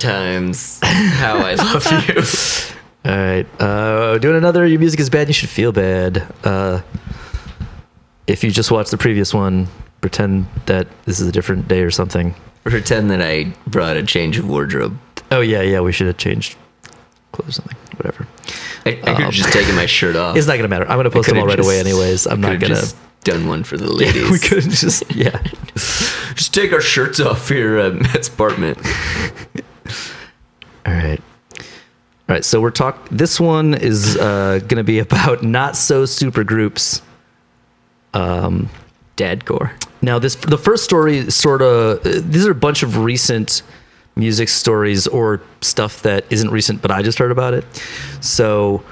times. How I love you. All right. Uh, doing another. Your music is bad. You should feel bad. Uh, if you just watched the previous one, pretend that this is a different day or something. Pretend that I brought a change of wardrobe. Oh yeah, yeah. We should have changed clothes or something. Whatever. I, I could have just taken my shirt off. It's not gonna matter. I'm gonna post them all right away, anyways. I'm not gonna. just done one for the ladies. we could just yeah. just take our shirts off here at Matt's apartment. All right. All right. So we're talk. This one is uh, gonna be about not so super groups. um, Dadcore. Now, this the first story sort of these are a bunch of recent music stories or stuff that isn't recent, but I just heard about it. So,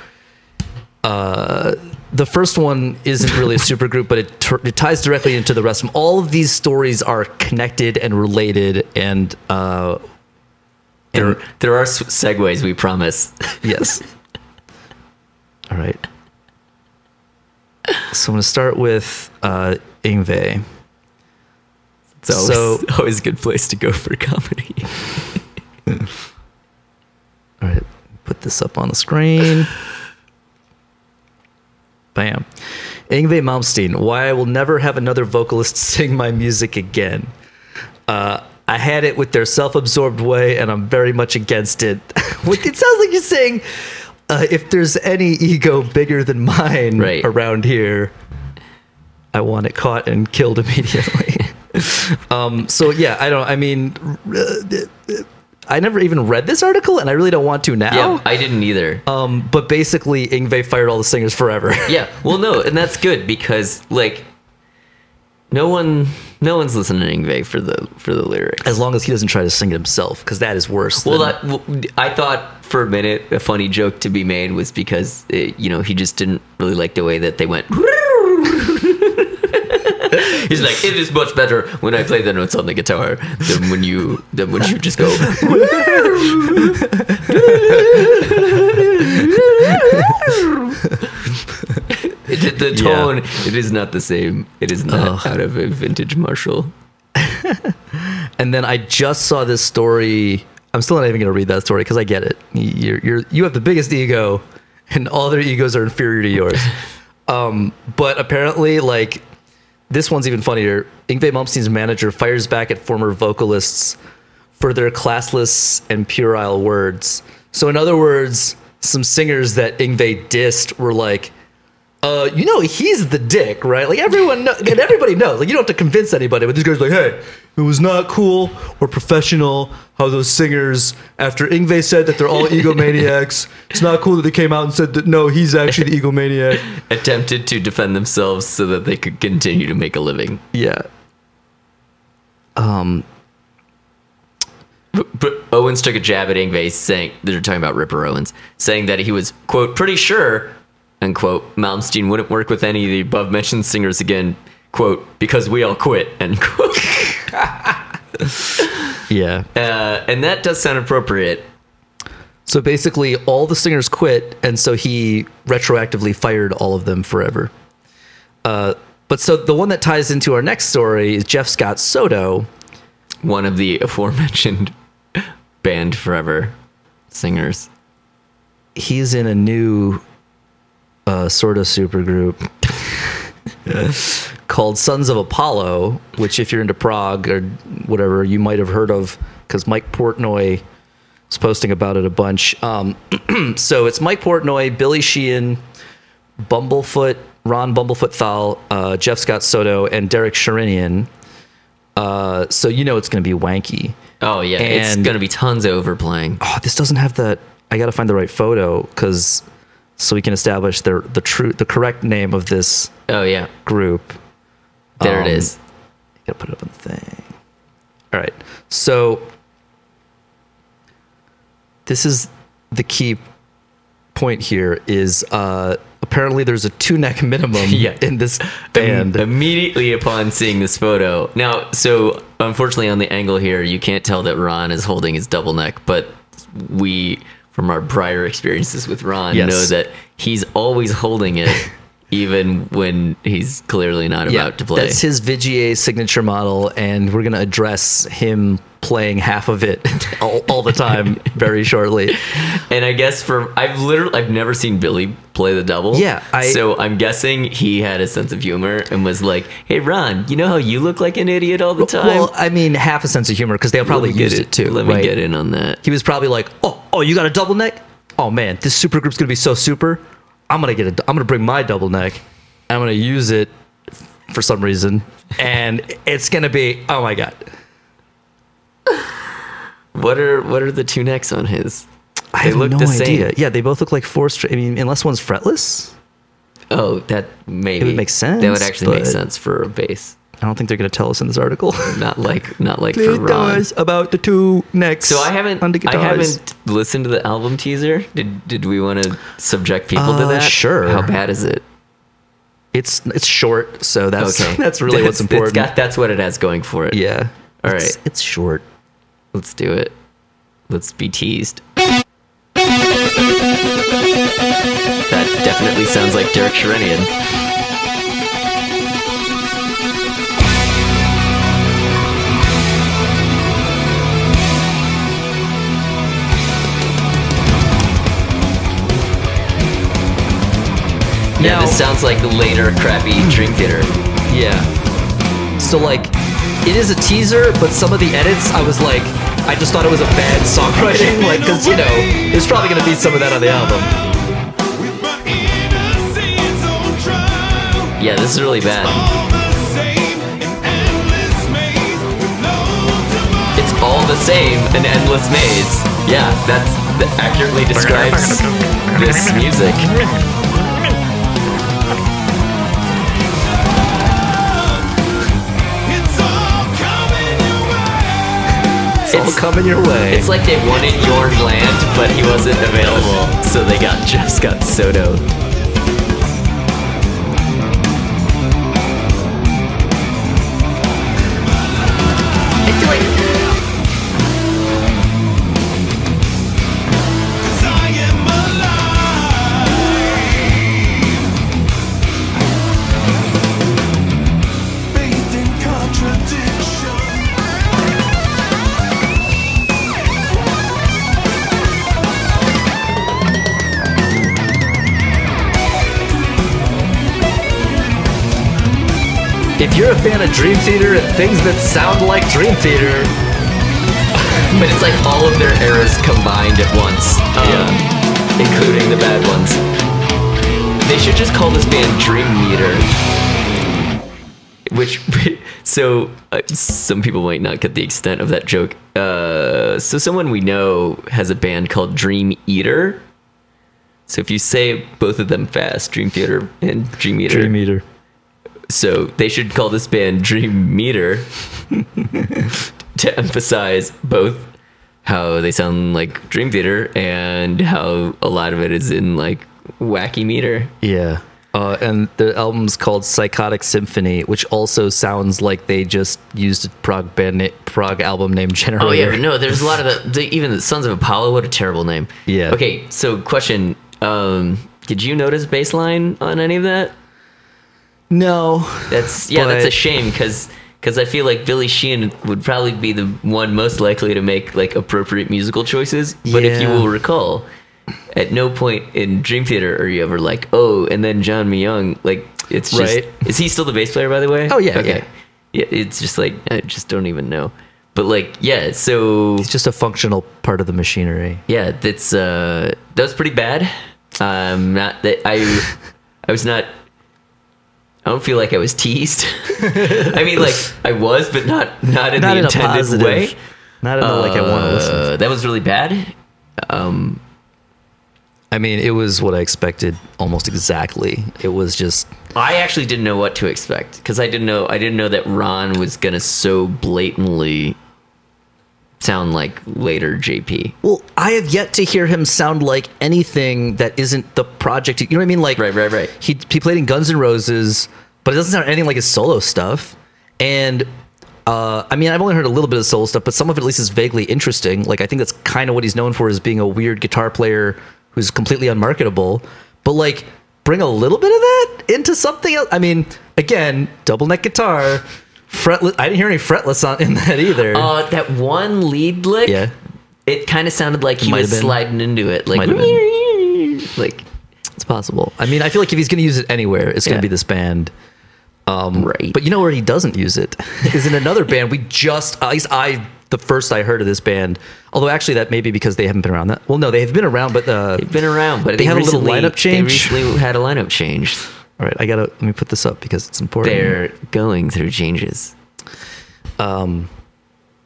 uh, the first one isn't really a super group, but it, tur- it ties directly into the rest of them. All of these stories are connected and related, and uh, There, there are segues, we promise. yes. All right. So I'm going to start with uh, Yngwie. It's always, So- always a good place to go for comedy. All right, put this up on the screen. Bam. Yngwie Malmsteen, why I will never have another vocalist sing my music again. Uh, I had it with their self absorbed way, and I'm very much against it. It sounds like you're saying uh, if there's any ego bigger than mine Right. around here, I want it caught and killed immediately. um, so, yeah, I don't, I mean, uh, I never even read this article, and I really don't want to now. Yeah, I didn't either. Um, but basically, Yngwie fired all the singers forever. yeah, well, no, and that's good because like no one, no one's listening to Yngwie for the for the lyrics. as long as he doesn't try to sing it himself, because that is worse. Well, than- that, well, I thought for a minute a funny joke to be made was because uh you know he just didn't really like the way that they went. He's like, it is much better when I play the notes on the guitar than when you than when you just go. The Yeah. tone, it is not the same. It is not out of a vintage Marshall. and then I just saw this story. I'm still not even going to read that story because I get it. You're, you're you have the biggest ego, and all their egos are inferior to yours. um, but apparently, like this one's even funnier. Yngwie Malmsteen's manager fires back at former vocalists for their classless and puerile words. So, in other words, some singers that Yngwie dissed were like, uh, you know, he's the dick, right? Like everyone, know, and everybody knows. Like you don't have to convince anybody. But this guy's like, hey, it was not cool or professional how those singers, after Yngwie said that they're all egomaniacs, it's not cool that they came out and said that no, he's actually the egomaniac. Attempted to defend themselves so that they could continue to make a living. Yeah. Um. But, but Owens took a jab at Yngwie, saying they're talking about Ripper Owens, saying that he was quote pretty sure, unquote, Malmsteen wouldn't work with any of the above mentioned singers again, quote because we all quit, end quote. Yeah. Uh, and that does sound appropriate. So basically, all the singers quit, and so he retroactively fired all of them forever. Uh, but so the one that ties into our next story is Jeff Scott Soto. One of the aforementioned band forever singers. He's in a new uh, sort of supergroup called Sons of Apollo, which, if you're into prog or whatever, you might have heard of because Mike Portnoy is posting about it a bunch. Um, so it's Mike Portnoy, Billy Sheehan, Bumblefoot, Ron Bumblefoot Thal, uh, Jeff Scott Soto, and Derek Sherinian. Uh, so you know it's going to be wanky. Oh yeah, it's gonna be tons of overplaying. Oh, this doesn't have that. I got to find the right photo because so we can establish the the true the correct name of this Oh yeah, group. there Um, it is. Gotta put it up on the thing. All right. So this is the key point here is uh apparently there's a two neck minimum Yeah. in this band. Immediately upon seeing this photo. Now, so unfortunately on the angle here, you can't tell that Ron is holding his double neck, but we, from our prior experiences with Ron, Yes. know that he's always holding it even when he's clearly not Yeah, about to play. That's his Vigier signature model, and we're gonna address him playing half of it all, all the time very shortly. And I guess for I've literally I've never seen Billy play the double. Yeah, I- so I'm guessing he had a sense of humor and was like, "Hey, Ron, you know how you look like an idiot all the time? Well, I mean, half a sense of humor because they'll probably me used it, too. Let right? me get in on that. He was probably like, "Oh, oh, you got a double neck? Oh man, this super group's gonna be so super. I'm gonna get a. I'm gonna bring my double neck. and I'm gonna use it for some reason, and it's gonna be. Oh my god, What are what are the two necks on his? I They have look no the same. idea. Yeah, they both look like four string. I mean, unless one's fretless, Oh, that maybe It would make sense, That would actually make sense for a bass, I don't think they're gonna tell us in this article. not like not like for Please tell Ron. us about the two necks. So I haven't I haven't listened to the album teaser. Did did we want to subject people to Uh, that? sure. How bad is it? It's it's short, so that's Okay, that's really what's That's- it's important. got- that's what it has going for it. yeah. All It's- right. It's short. Let's do it. Let's be teased. That definitely sounds like Derek Sherinian. Yeah, Now- this sounds like later crappy Dream Theater. Yeah. So like, it is a teaser, but some of the edits, I was like, I just thought it was a bad songwriting, like, cause you know, there's probably gonna be some of that on the album. Yeah, this is really bad. It's all the same, an endless maze. Yeah, that's that accurately describes this music. It's all coming your way. It's like they wanted Jorn Lande, but he wasn't available, so they got Jeff Scott Soto. If you're a fan of Dream Theater and things that sound like Dream Theater, But it's like all of their eras combined at once. Um, Including the bad ones. They should just call this band Dream Meter. Which, so uh, some people might not get the extent of that joke. Uh, so someone we know has a band called Dream Eater. So if you say both of them fast, Dream Theater and Dream Eater, Dream Eater. So they should call this band Dream Meter to emphasize both how they sound like Dream Theater and how a lot of it is in like wacky meter. Yeah. Uh, and the album's called Psychotic Symphony, which also sounds like they just used a prog band na- prog album name generator. Oh yeah, no, there's a lot of the, the even the Sons of Apollo. What a terrible name. Yeah. Okay, so question: um, Did you notice bass line on any of that? No. That's yeah, that's a shame because because I feel like Billy Sheehan would probably be the one most likely to make like appropriate musical choices. But if you will recall, at no point in Dream Theater are you ever like, oh, and then John Myung, like it's just Right. is he still the bass player by the way? Oh, yeah, okay. Yeah, it's just like I just don't even know. But like yeah, so It's just a functional part of the machinery. yeah, that's uh that was pretty bad. Um not that I I was not I don't feel like I was teased. I mean like I was, but not not in Not the in intended positive way. Not in a, like I want to listen. Uh, that was really bad. Um I mean, it was what I expected almost exactly. It was just I actually didn't know what to expect because I didn't know I didn't know that Ron was gonna so blatantly sound like later JP. well, I have yet to hear him sound like anything that isn't the project. You know what I mean? Like Right, right, right. He he played in Guns N' Roses, but it doesn't sound anything like his solo stuff. And uh, I mean, I've only heard a little bit of solo stuff, but some of it at least is vaguely interesting. Like I think that's kind of what he's known for is being a weird guitar player who's completely unmarketable. But like bring a little bit of that into something else. I mean, again, double neck guitar, fretless. I didn't hear any fretless on in that either. Uh, that one lead lick, yeah, it kind of sounded like he Might was have been. sliding into it, like Might have like it's possible. I mean, I feel like if he's going to use it anywhere, it's going Yeah. to be this band. Um, Right. But you know where he doesn't use it is in another band. We just, at least I, the first I heard of this band, although actually that may be because they haven't been around that. Well, no, they have been around, but uh, they've been around, but They had a little recently- lineup change? They recently had a lineup change. All right, I gotta let me put this up because it's important. They're going through changes. Um,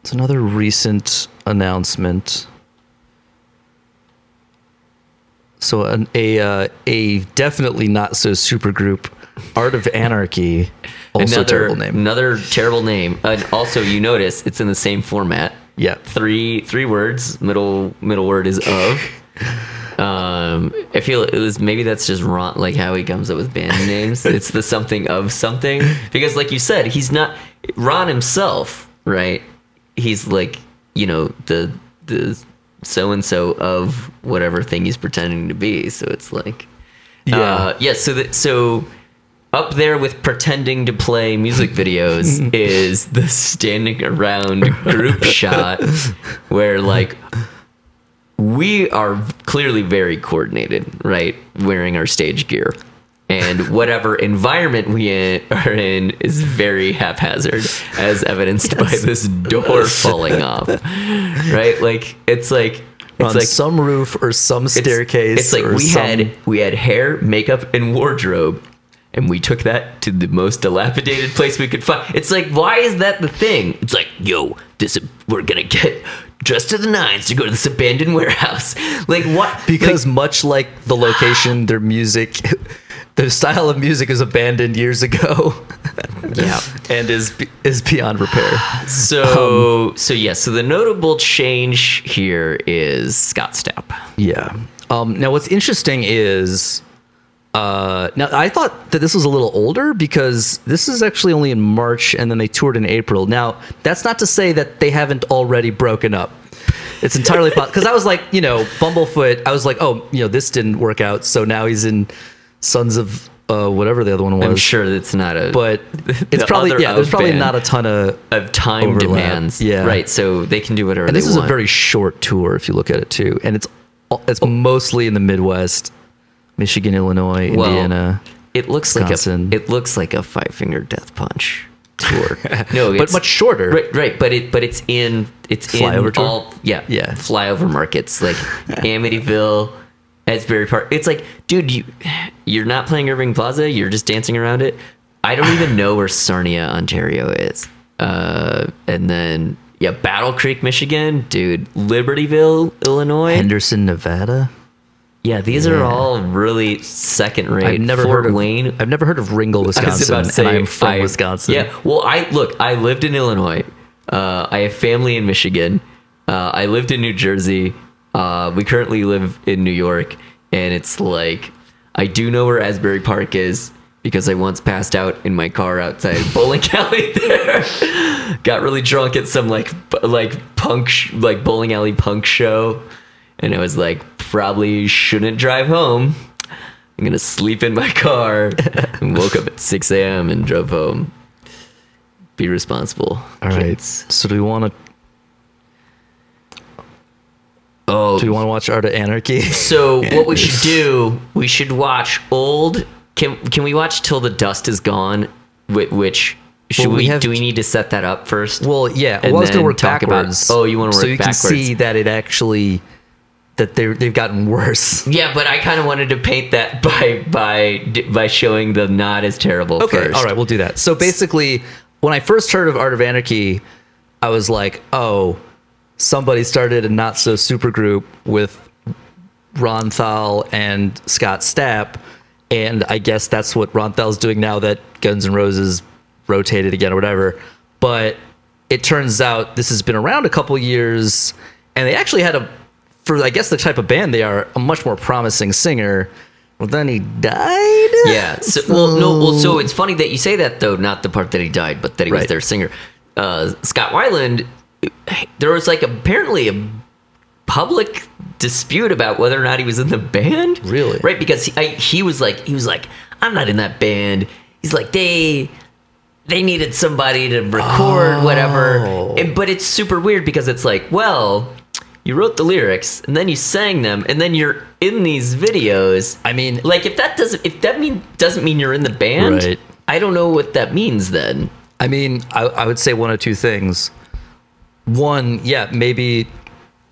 It's another recent announcement. So an, a uh, a definitely not so super group, Art of Anarchy, also another terrible name. Another terrible name. And also, you notice it's in the same format. Yeah, Three three words. Middle middle word is of. Um, I feel it was maybe that's just Ron, like how he comes up with band names. It's the something of something because, like you said, he's not Ron himself, right? He's like you know the the so and so of whatever thing he's pretending to be. So it's like yeah. uh, yeah. So that so up there with pretending to play music videos is the standing around group shot where like we are clearly very coordinated, right? Wearing our stage gear. And whatever environment we in, are in is very haphazard, as evidenced by this door falling off. Right? Like it's like it's on like some roof or some it's- staircase. It's like or we some- had we had hair, makeup, and wardrobe, and we took that to the most dilapidated place we could find. It's like, why is that the thing? It's like, yo, this we're gonna get dressed to the nines to go to this abandoned warehouse. Like what? because much like the location, their music, their style of music is abandoned years ago. Yeah. and is is beyond repair. So Um, so yeah. So the notable change here is Scott Stapp. Yeah. Um, now, what's interesting is, uh, now I thought that this was a little older because this is actually only in March, and then they toured in April. Now, that's not to say that they haven't already broken up. It's entirely possible because I was like, you know, Bumblefoot. I was like, oh, you know, this didn't work out, so now he's in Sons of uh, whatever the other one was. I'm sure it's not a but it's probably yeah. There's probably not a ton of. of time overlap. demands. Yeah. Right. So they can do whatever And this is a very short tour if you look at it too, and it's it's mostly in the Midwest, Michigan, Illinois, Well, Indiana. It looks Wisconsin. like a it looks like a five finger death punch tour. no, but much shorter. Right, right, but it but it's in it's Flyover in tour? all yeah Yeah. flyover markets like Amityville, Asbury Park. It's like, dude, you you're not playing Irving Plaza. You're just dancing around it. I don't even know where Sarnia, Ontario is. Uh, and then yeah, Battle Creek, Michigan, dude, Libertyville, Illinois. Henderson, Nevada. Yeah, these are all really second rate. I've never Fort heard of Wayne. I've never heard of Ringgold, I was Wisconsin, about to say, and I'm from I- Wisconsin. Yeah. Well, I look. I lived in Illinois. Uh, I have family in Michigan. Uh, I lived in New Jersey. Uh, we currently live in New York, and it's like I do know where Asbury Park is because I once passed out in my car outside bowling alley there. Got really drunk at some like like punk sh- like bowling alley punk show, and I was like probably shouldn't drive home. I'm gonna sleep in my car and woke up at 6 a.m. and drove home. Be responsible. All right. kids. So do we want to Oh, do we want to watch Art of Anarchy? so what we should do? We should watch old. Can can we watch till the dust is gone? Whi- Which should Well, we we? have do we need to set that up first? Well, yeah. And well, I was going to work talk about- backwards. oh, you wanna so you backwards. can see that it actually that they they've gotten worse. yeah, but I kind of wanted to paint that by by by showing the not as terrible. Okay, first. all right, we'll do that. So basically, when I first heard of Art of Anarchy, I was like, oh, somebody started a not so super group with Ron Thal and Scott Stapp, and I guess that's what Ron Thal's doing now that Guns N' Roses rotated again or whatever. But it turns out this has been around a couple years, and they actually had a, for I guess the type of band they are, a much more promising singer. Well, then he died. Yeah. So, well, no. Well, so it's funny that you say that though. Not the part that he died, but that he was their singer. Uh, Scott Weiland. There was like apparently a public dispute about whether or not he was in the band. Really? Right? Because he, I, he was like, he was like, I'm not in that band. He's like, they they needed somebody to record Oh. whatever. And- but it's super weird because it's like, well, you wrote the lyrics and then you sang them and then you're in these videos. I mean, Like if that doesn't if that mean doesn't mean you're in the band, Right. I don't know what that means then. I mean, I, I would say one of two things. One, yeah, maybe.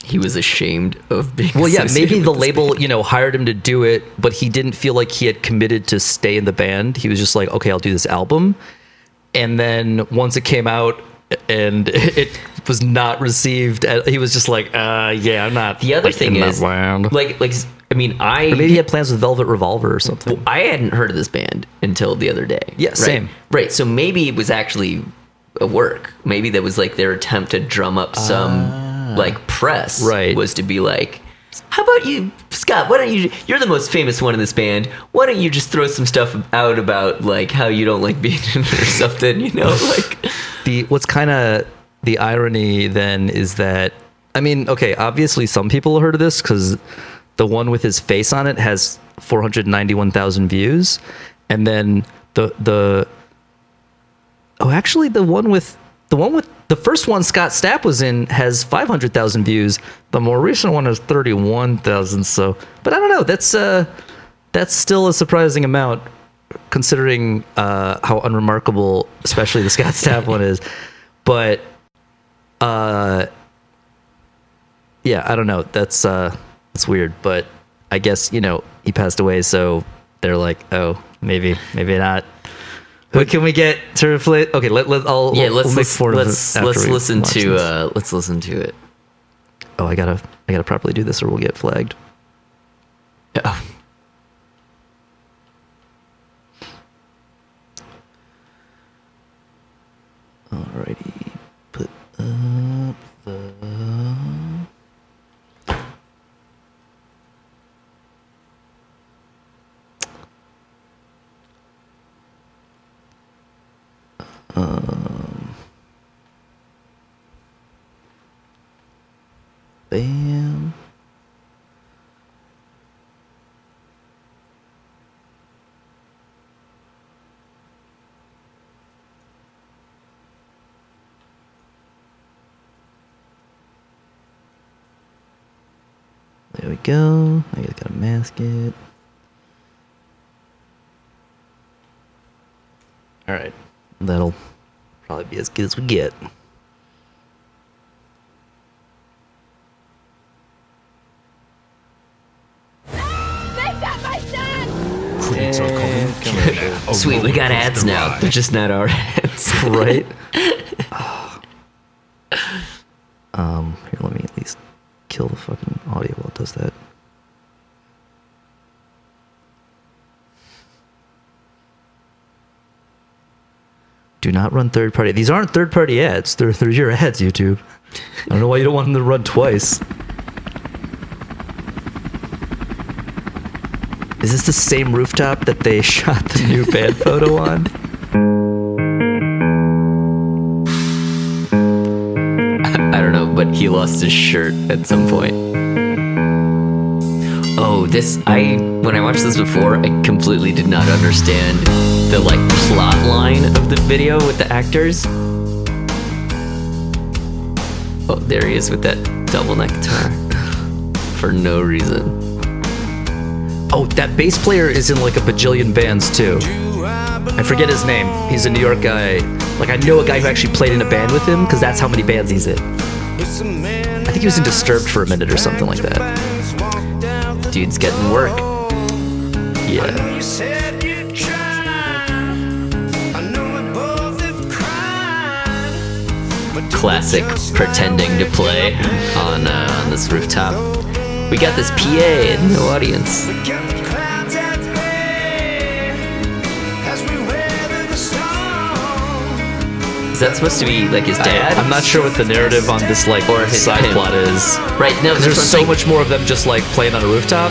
He was ashamed of being. Well, yeah, maybe the label, you know, hired him to do it, but he didn't feel like he had committed to stay in the band. He was just like, okay, I'll do this album. And then once it came out and it was not received, uh, he was just like, uh, yeah, I'm not. The other like, thing is, like, like I mean, I Or maybe he had plans with Velvet Revolver or something. I hadn't heard of this band until the other day. Yeah, right? same. Right. So maybe it was actually a work. Maybe that was like their attempt to drum up some like press. Right. Was to be like, how about you, Scott? Why don't you? You're the most famous one in this band. Why don't you just throw some stuff out about like how you don't like being in it or something? You know, like the what's kind of the irony then is that I mean, okay, obviously some people heard of this because the one with his face on it has 491,000 views, and then the the oh, actually the one with the one with the first one Scott Stapp was in has 500,000 views. The more recent one has 31,000. So, but I don't know. That's uh, that's still a surprising amount considering uh, how unremarkable, especially the Scott Stapp one is. But uh, yeah, I don't know. That's uh, that's weird. But I guess you know he passed away, so they're like, oh, maybe, maybe not. What can we get to replace? Okay, let let I'll yeah. Let's we'll let's fun of it let's, let's listen to uh let's listen to it. oh, I gotta I gotta properly do this, or we'll get flagged. Yeah. Um, bam. There we go. I just gotta mask it. All right, that'll be as good as we get. They got my son! Critics are calling Sweet, we got ads now. They're just not our ads. right? um, here, let me at least kill the fucking audio while it does that. Do not run third party. These aren't third party ads. They're, they're your ads, YouTube. I don't know why you don't want them to run twice. Is this the same rooftop that they shot the new band photo on? I don't know, but he lost his shirt at some point. This I when I watched this before, I completely did not understand the like plot line of the video with the actors. Oh, there he is with that double neck guitar for no reason. Oh, that bass player is in like a bajillion bands too. I forget his name. He's a New York guy. Like I know a guy who actually played in a band with him because that's how many bands he's in. I think he was in Disturbed for a minute or something like that. Dude's getting work. Yeah. Classic pretending to play on uh, on this rooftop. We got this PA and no audience. Is that supposed to be like his dad? I, am not sure what the narrative on this like Or his- side him. plot is. Right, no, There's that's what I'm so much more of them just like playing on a rooftop.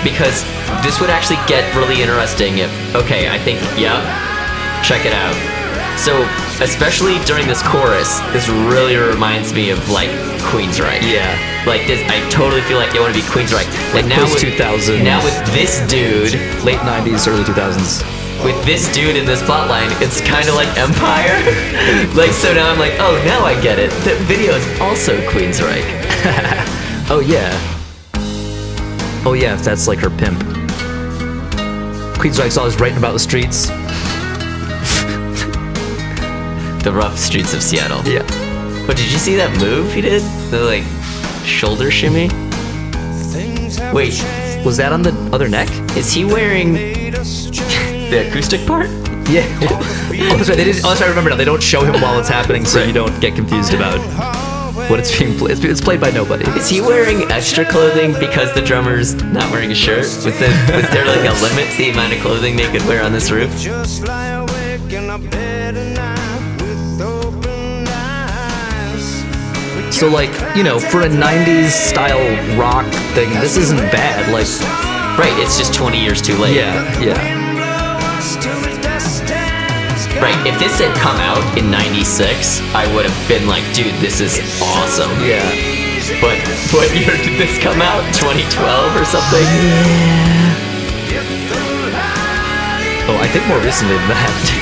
because this would actually get really interesting if okay i think yeah check it out so especially during this chorus, this really reminds me of like Queensryche. Yeah. Like this, I totally feel like they want to be Queensryche. Like And now with, 2000s. now with this dude, Late 90s, early 2000s. With this dude in this plotline, it's kind of like Empire. like so now I'm like, oh, now I get it. The video is also Queensryche. Oh, yeah. Oh, yeah, if that's like her pimp. Queensryche's always writing about the streets. The rough streets of Seattle. Yeah. But did you see that move he did? The like shoulder shimmy. Wait, Was that on the other neck? is he wearing the acoustic part? Yeah. oh, that's right. They didn't, oh, that's right. I remember now. They don't show him while it's happening, so you don't get confused about what it's being played. It's, it's played by nobody. Is he wearing extra clothing because the drummer's not wearing a shirt? Was, there was there like a limit to the amount of clothing they could wear on this roof? Just lie awake in a bed at night with open eyes. So, like, you know, for a 90s style rock thing, this isn't bad. Like, Right, it's just 20 years too late. yeah, yeah. Right, if this had come out in 96, I would have been like, dude, this is awesome. Yeah. But what year did this come out? 2012 or something? Yeah. Oh, I think more recently than that.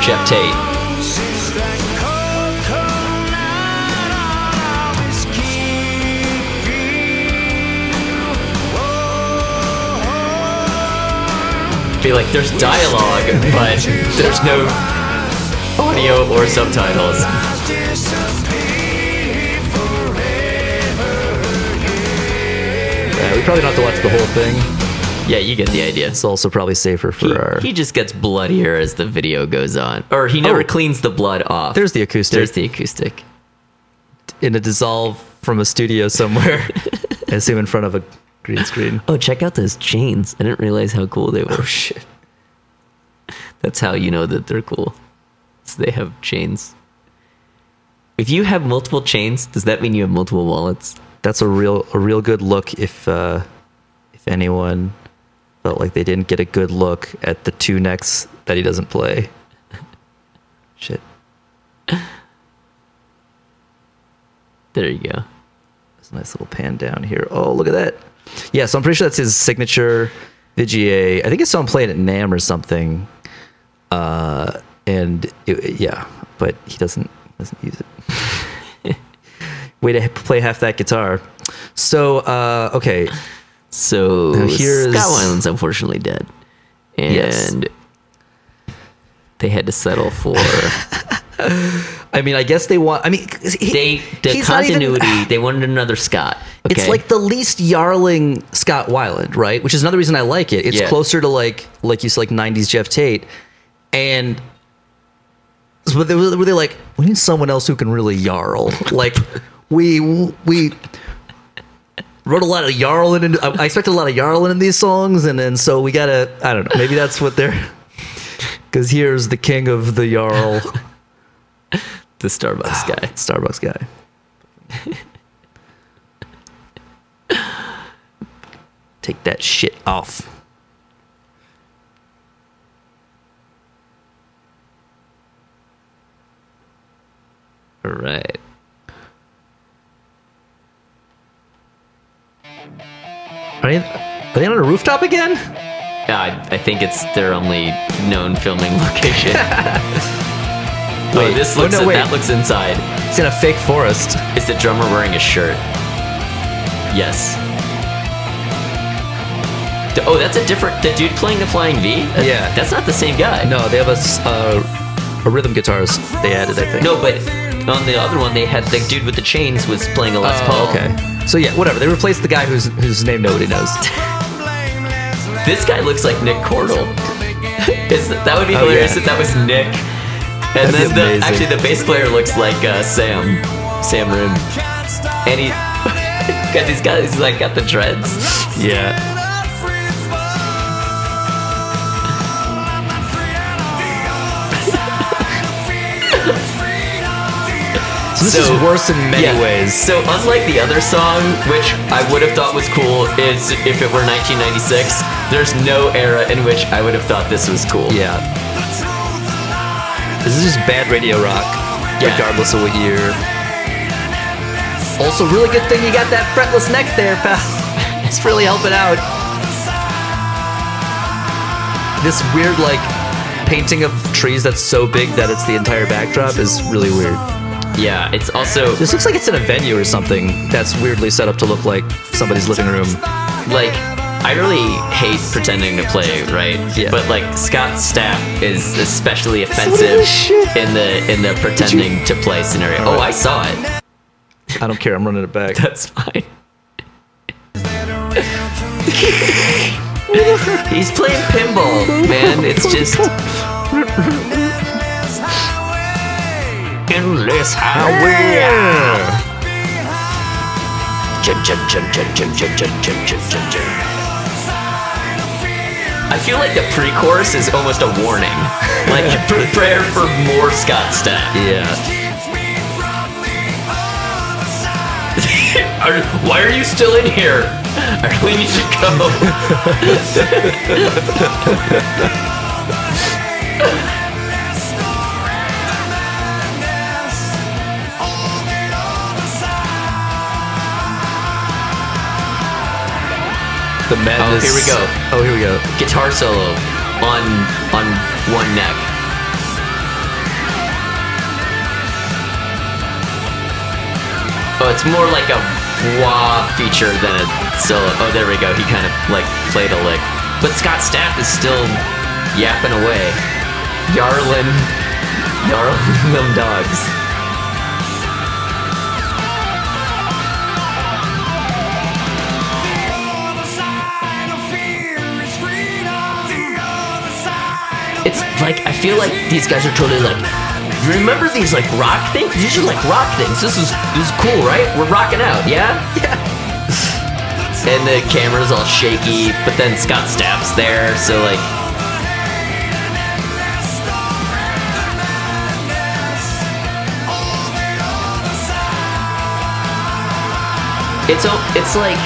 Geoff Tate. Be like, there's dialogue, but there's no audio or subtitles. Yeah, we probably don't have to watch the whole thing. Yeah, you get the idea. It's also probably safer for He, our. he just gets bloodier as the video goes on, or he never Oh. cleans the blood off. There's the acoustic there's the acoustic. in a dissolve from a studio somewhere. I assume in front of a green screen. Oh, check out those chains! I didn't realize how cool they were. Oh shit. That's how you know that they're cool. So they have chains. If you have multiple chains, does that mean you have multiple wallets? That's a real a real good look if uh if anyone felt like they didn't get a good look at the two necks that he doesn't play. Shit. There you go. There's a nice little pan down here. Oh, look at that. Yeah, so I'm pretty sure that's his signature Vigier. I think it's on playing at NAMM or something. Uh, and it, yeah, but he doesn't doesn't use it. Way to play half that guitar. So uh, okay, So Now here's- Scott Weiland's unfortunately dead, and Yes. they had to settle for I mean, I guess they want. I mean, he, they the not even- continuity. they wanted another Scott. It's like the least yarling Scott Weiland, right? Which is another reason I like it. It's Yeah. closer to like like you said, like '90s Geoff Tate, and but they were, were they like, we need someone else who can really yarl. like we we wrote a lot of yarling, and I I expected a lot of yarling in these songs, and then so we gotta. I don't know. Maybe that's what they're. Because here's the king of the yarl, the Starbucks guy. Starbucks guy. Take that shit off. All right. Are they, are they on a rooftop again? Yeah, I, think it's their only known filming location. Wait, oh, this oh, looks no, wait. that looks inside. It's in a fake forest. Is the drummer wearing a shirt? Yes. Oh, that's a different. The dude playing the Flying V. Yeah. that's not the same guy. No, they have a, uh, a rhythm guitarist they added, I think. no, but on the other one, they had the dude with the chains was playing a Les Paul. Oh, okay. So yeah, whatever. They replaced the guy whose whose name nobody knows. This guy looks like Nick Cordle. Is that, would be Oh, hilarious yeah. if that was Nick. And That'd then the, actually the bass player looks like uh, Sam, Sam Rim, and he because he's got he's like got the dreads. Yeah. This So- is worse in many Yeah. ways. So unlike the other song, which I would have thought was cool, is if it were 1996, there's no era in which I would have thought this was cool. Yeah. This is just bad radio rock, Yeah. regardless of what year. Also, really good thing you got that fretless neck there, pal. it's really helping out. This weird, like, painting of trees that's so big that it's the entire backdrop is really weird. Yeah, it's also This looks like it's in a venue or something that's weirdly set up to look like somebody's living room. like I really hate pretending to play, right? Yeah. But like Scott Stapp is especially offensive in the in the pretending to play scenario. Oh, I saw it. I don't care. I'm running it back. That's fine. He's playing pinball, man. It's oh just chun, chun. I feel like the pre-chorus is almost a warning, like prepare for more Scott Stapp. Yeah. Are, why are you still in here? I really need to go. The madness. Oh, here we go. Oh, here we go. Guitar solo on on one neck. Oh, it's more like a wah feature than a solo. Oh, there we go. He kind of like played a lick. But Scott Stapp is still yapping away. Yarlin, Yarlin them dogs. Like I feel like these guys are totally like. you Remember these like rock things? These are like rock things. This is this is cool, right? We're rocking out, yeah. Yeah. and the camera's all shaky, but then Scott Stapp's there, so like. It's it's like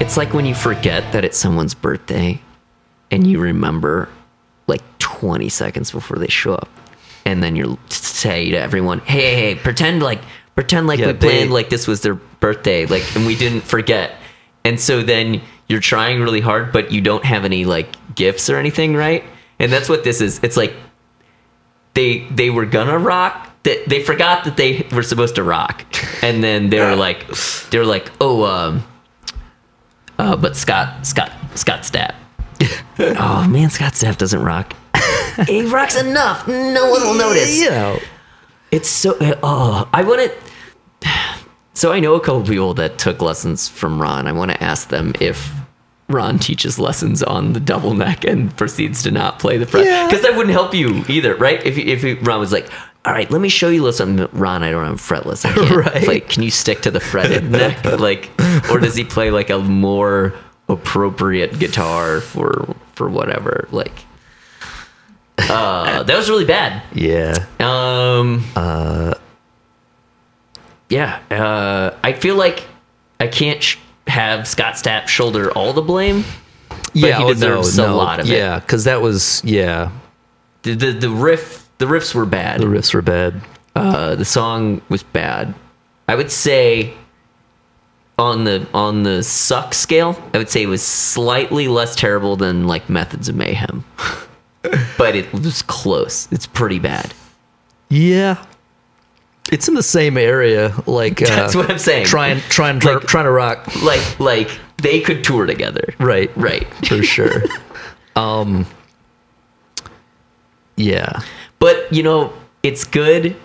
It's like when you forget that it's someone's birthday and you remember like 20 seconds before they show up. And then you say to everyone, hey, hey, hey, pretend like, pretend like Yeah, we they- planned like this was their birthday, like, and we didn't forget. And so then you're trying really hard, but you don't have any like gifts or anything, right? And that's what this is. It's like they they were gonna rock. They, they forgot that they were supposed to rock, and then they were like, they were like, oh, um, uh, but Scott Scott Scott Stapp. oh man, Scott Stapp doesn't rock. he rocks enough. No one will notice. You know. It's so. Oh, I want to. So I know a couple people that took lessons from Ron. I want to ask them if Ron teaches lessons on the double neck and proceeds to not play the fret Yeah. because that wouldn't help you either, right? If if Ron was like, "All right, let me show you listen, Ron. I don't have fretless. I can't Right. Like, Can you stick to the fretted neck? Like, or does he play like a more appropriate guitar for for whatever? Like, uh, that was really bad. Yeah. Um. Uh. Yeah. Uh. I feel like I can't sh- have Scott Stapp shoulder all the blame. yeah. he oh, deserves no, a lot of it. Yeah, because that was yeah. The, the the riff the riffs were bad. The riffs were bad. Uh. The song was bad. I would say. On the on the suck scale, I would say it was slightly less terrible than like Methods of Mayhem, but it was close. It's pretty bad. Yeah. It's in the same area, like uh, That's what I'm saying. Trying, trying, Like- trying to rock. Like like they could tour together. Right, Right. for sure. um. Yeah. But you know, it's good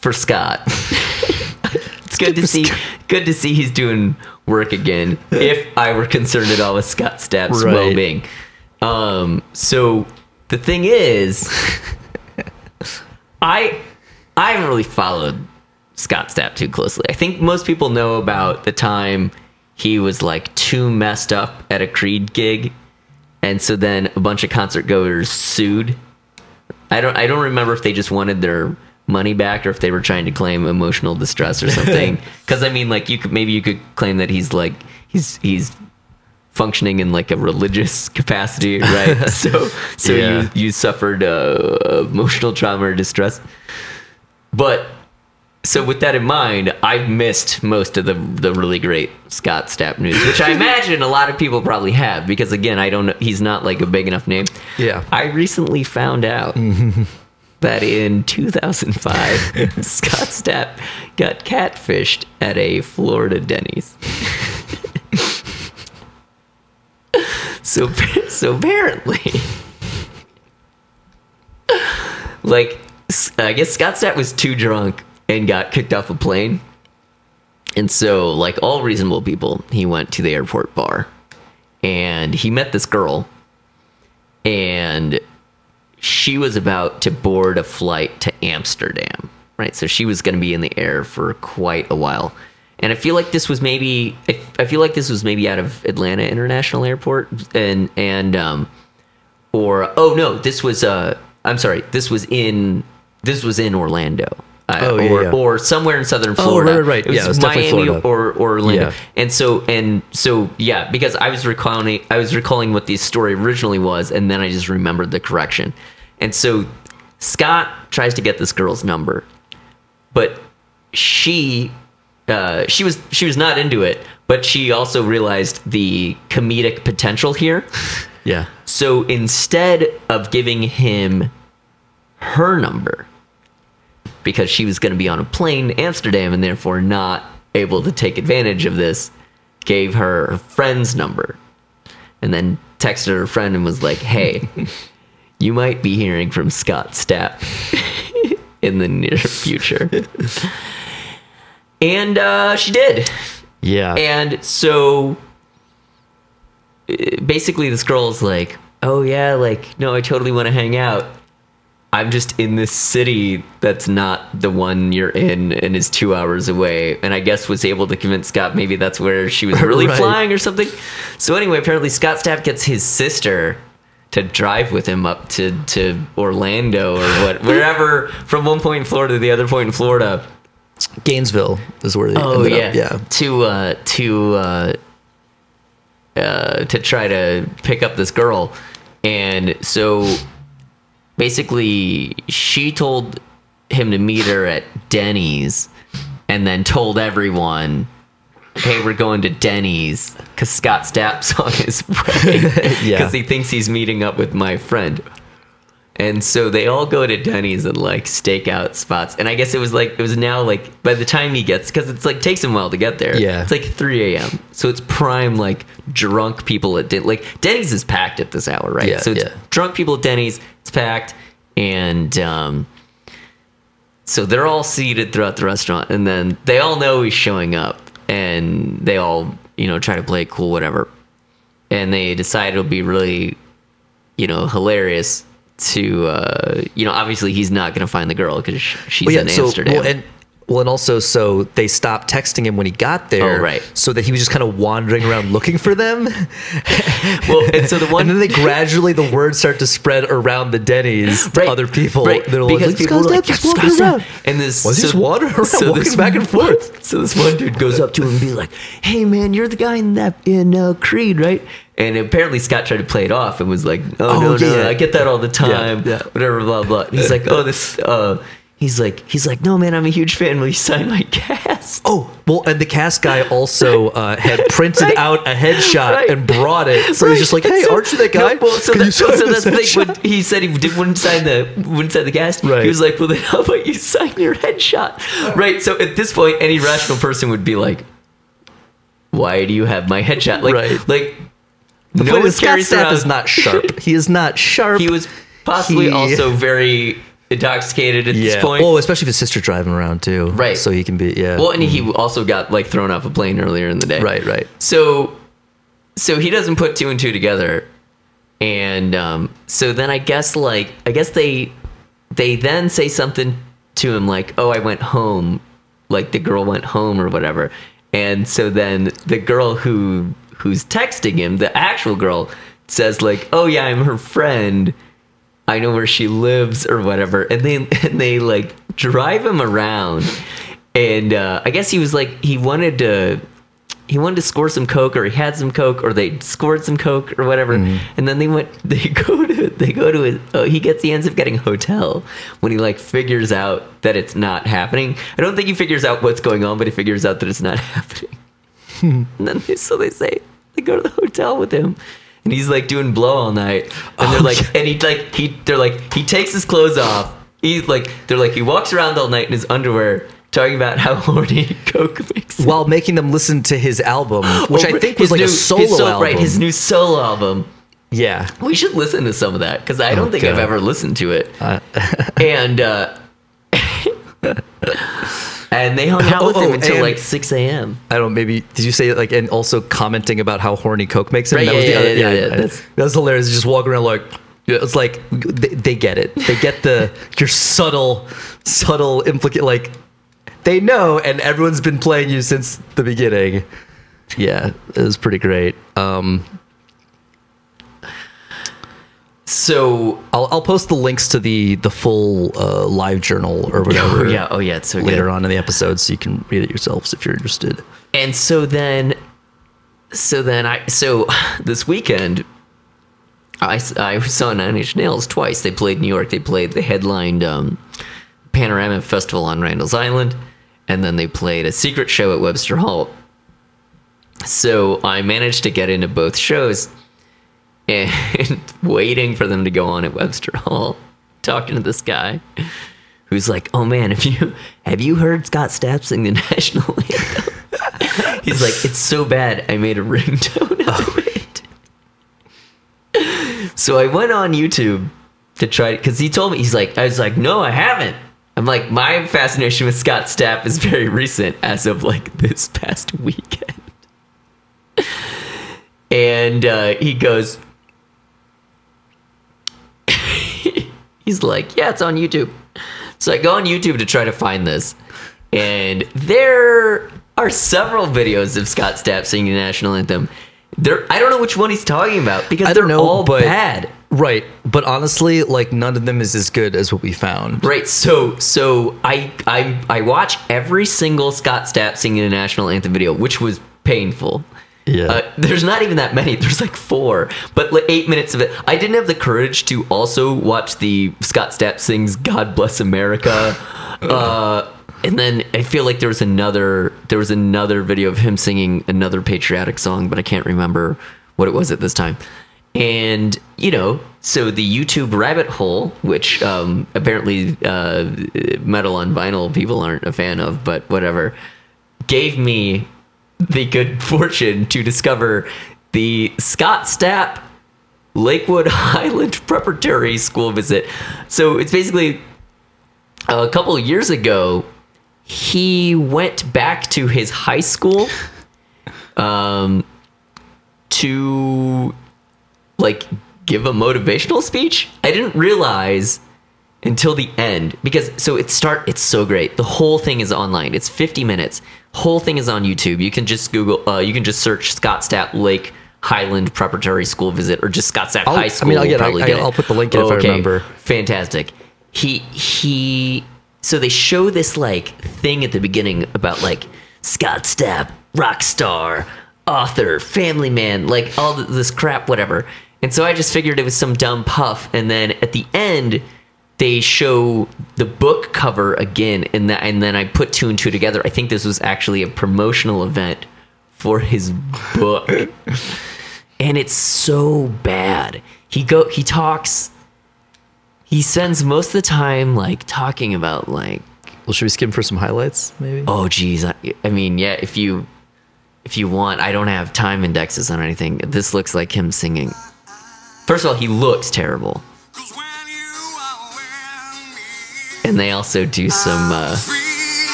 for Scott. it's good to see good to see he's doing work again. If I were concerned at all with Scott Stapp's Right. well being. Um so the thing is I I haven't really followed Scott Stapp too closely. I think most people know about the time he was like too messed up at a Creed gig and so then a bunch of concert goers sued. I don't I don't remember if they just wanted their money back or if they were trying to claim emotional distress or something. Because I mean, like you could maybe you could claim that he's like he's he's functioning in like a religious capacity, right? so so Yeah. you you suffered uh, emotional trauma or distress, but so with that in mind, I've missed most of the the really great Scott Stapp news, which I imagine a lot of people probably have because again, I don't know, he's not like a big enough name. Yeah. I recently found out that in 2005, Scott Stapp got catfished at a Florida Denny's. so so apparently like I guess Scott Stapp was too drunk and got kicked off a plane. And so, like all reasonable people, he went to the airport bar and he met this girl and she was about to board a flight to Amsterdam, right? So she was going to be in the air for quite a while. And I feel like this was maybe I, feel like this was maybe out of Atlanta International Airport and and um or oh no, this was uh I'm sorry, this was in this was in Orlando. Uh, Oh, yeah, or yeah. or somewhere in southern Oh, Florida. right, right, right. It was, Yeah, it was Miami Florida. or or Orlando. Yeah. And so and so yeah, because I was recalling I was recalling what the story originally was, and then I just remembered the correction. And so Scott tries to get this girl's number, but she uh, she was she was not into it, but she also realized the comedic potential here. Yeah. So instead of giving him her number, because she was going to be on a plane to Amsterdam and therefore not able to take advantage of this, gave her her friend's number. And then texted her friend and was like, hey, you might be hearing from Scott Stapp in the near future. and uh, she did. Yeah. And so uh, basically, this girl's like, oh, yeah, like, no, I totally want to hang out. I'm just in this city that's not the one you're in and is two hours away. And I guess was able to convince Scott maybe that's where she was really Right. flying or something. So anyway, apparently Scott Stapp gets his sister to drive with him up to, to Orlando or what, wherever from one point in Florida to the other point in Florida. Gainesville is where they Oh ended yeah, up. Yeah. To uh, to uh, uh, to try to pick up this girl, and so basically she told him to meet her at Denny's, and then told everyone, "Hey, we're going to Denny's because Scott Stapp's on his way because Yeah. he thinks he's meeting up with my friend." And so they all go to Denny's and like stakeout spots. And I guess it was like it was now like by the time he gets because it's like takes him a while to get there. Yeah. it's like 3 a.m. So it's prime like drunk people at Den- like Denny's is packed at this hour, right? Yeah, so it's yeah. drunk people at Denny's. Packed, and um, so they're all seated throughout the restaurant, and then they all know he's showing up, and they all you know try to play cool, whatever. And they decide it'll be really, you know, hilarious to uh, you know obviously he's not going to find the girl because she's Well, yeah, in so Amsterdam. well, and well, and also so they stopped texting him when he got there, Oh, right. So that he was just kind of wandering around looking for them. well, and so the one and then they gradually the word start to spread around the Denny's to Right, other people. right, They're because like, people "Scott were like, just "Yeah, walking Scott around. And this Was he just wandering around, walking back and forth? So this one dude goes up to him and be like, "Hey man, you're the guy in that in uh, Creed, right?" And apparently Scott tried to play it off and was like, "Oh, Oh, no, no. I get that all the time, yeah. whatever, blah blah." And he's like, "Oh, this." Uh, he's like, he's like, "No man, I'm a huge fan. Will you sign my cast?" Oh, well, and the cast guy also uh, had printed Right. out a headshot Right. and brought it. So Right. he's just like, hey, So- aren't you that guy? No, well, so, that, so, that's the thing. When he said he did, wouldn't sign the wouldn't sign the cast. Right. He was like, "Well, then how about you sign your headshot?" Right. So at this point, any rational person would be like, "Why do you have my headshot?" Like, Right. like The no point one is, Scott Stapp is not sharp. He is not sharp. He was possibly He- also very intoxicated at yeah. this point. Well, especially if his sister driving around too. Right. So he can be, yeah. Well, and he also got like thrown off a plane earlier in the day. right, right. So, so he doesn't put two and two together, and um, so then I guess like I guess they they then say something to him like, "Oh, I went home," like the girl went home or whatever, and so then the girl who who's texting him, the actual girl, says like, "Oh yeah, I'm her friend. I know where she lives or whatever." And they and they like drive him around. And uh, I guess he was like he wanted to he wanted to score some coke or he had some coke or they scored some coke or whatever. And then they went they go to they go to his oh, he gets he ends up getting a hotel when he like figures out that it's not happening. I don't think he figures out what's going on but he figures out that it's not happening. And then they, so they say they go to the hotel with him and he's like doing blow all night and they're Oh, like and he like he they're like he takes his clothes off he's like they're like he walks around all night in his underwear talking about how horny coke makes him. While making them listen to his album, which I Oh, think was like new- a solo his so- album. Right, his new solo album. yeah. We should listen to some of that because I don't Oh, think I've ever listened to it. Uh, and uh, and they hung out with Oh, him oh, until like six a.m. I don't. Maybe did you say like and also commenting about how horny Coke makes him? Right, that yeah, was the yeah, other, yeah, yeah, that's- that's hilarious. Just walk around like it's like they, they get it. They get the your subtle, subtle implicate like they know, and everyone's been playing you since the beginning. Yeah, it was pretty great. Um, So I'll I'll post the links to the the full uh, live journal or whatever. oh yeah, oh yeah, it's so Later good. on in the episode, so you can read it yourselves if you're interested. And so then, so then I so this weekend. I, I saw Nine Inch Nails twice. They played New York. They played. They headlined um, Panorama Festival on Randall's Island, and then they played a secret show at Webster Hall. So I managed to get into both shows, and waiting for them to go on at Webster Hall, talking to this guy who's like, "Oh man, have you have you heard Scott Stapp sing the national anthem?" He's like, "It's so bad, I made a ringtone out of it." So I went on YouTube to try because he told me he's like, I was like, "No, I haven't." I'm like, my fascination with Scott Stapp is very recent, as of like this past weekend. And uh, he goes, he's like, yeah, it's on YouTube. So I go on YouTube to try to find this, and there are several videos of Scott Stapp singing the national anthem. There, I don't know which one he's talking about because I they're don't know, all but bad. Right, but honestly, like none of them is as good as what we found. Right. So so I I I watch every single Scott Stapp singing the national anthem video, which was painful. Yeah. Uh, there's not even that many. There's like four, but like eight minutes of it. I didn't have the courage to also watch the Scott Stapp sings "God Bless America," uh, and then I feel like there was another there was another video of him singing another patriotic song, but I can't remember what it was at this time. And you know, so the YouTube rabbit hole, which um, apparently uh, metal on vinyl people aren't a fan of, but whatever, gave me the good fortune to discover the Scott Stapp Lakewood Highland Preparatory School visit. So it's basically a couple years ago, he went back to his high school um, to like give a motivational speech. I didn't realize until the end because so it start it's so great. The whole thing is online. It's 50 minutes. Whole thing is on YouTube. You can just Google uh, you can just search Scott Stapp Lake Highland Preparatory School visit or just Scott Stapp I'll- High I School. mean, I'll will get- I- probably I- get it. I'll put the link in if I remember. Fantastic. He he so they show this like thing at the beginning about like Scott Stapp, rock star, author, family man, like all this crap, whatever. And so I just figured it was some dumb puff. And then at the end, they show the book cover again, and that, and then I put two and two together. I think this was actually a promotional event for his book, and it's so bad. He go he talks. He spends most of the time like talking about like Well, should we skim for some highlights, maybe? oh geez I, I mean yeah if you if you want i don't have time indexes on anything this looks like him singing first of all he looks terrible and they also do some uh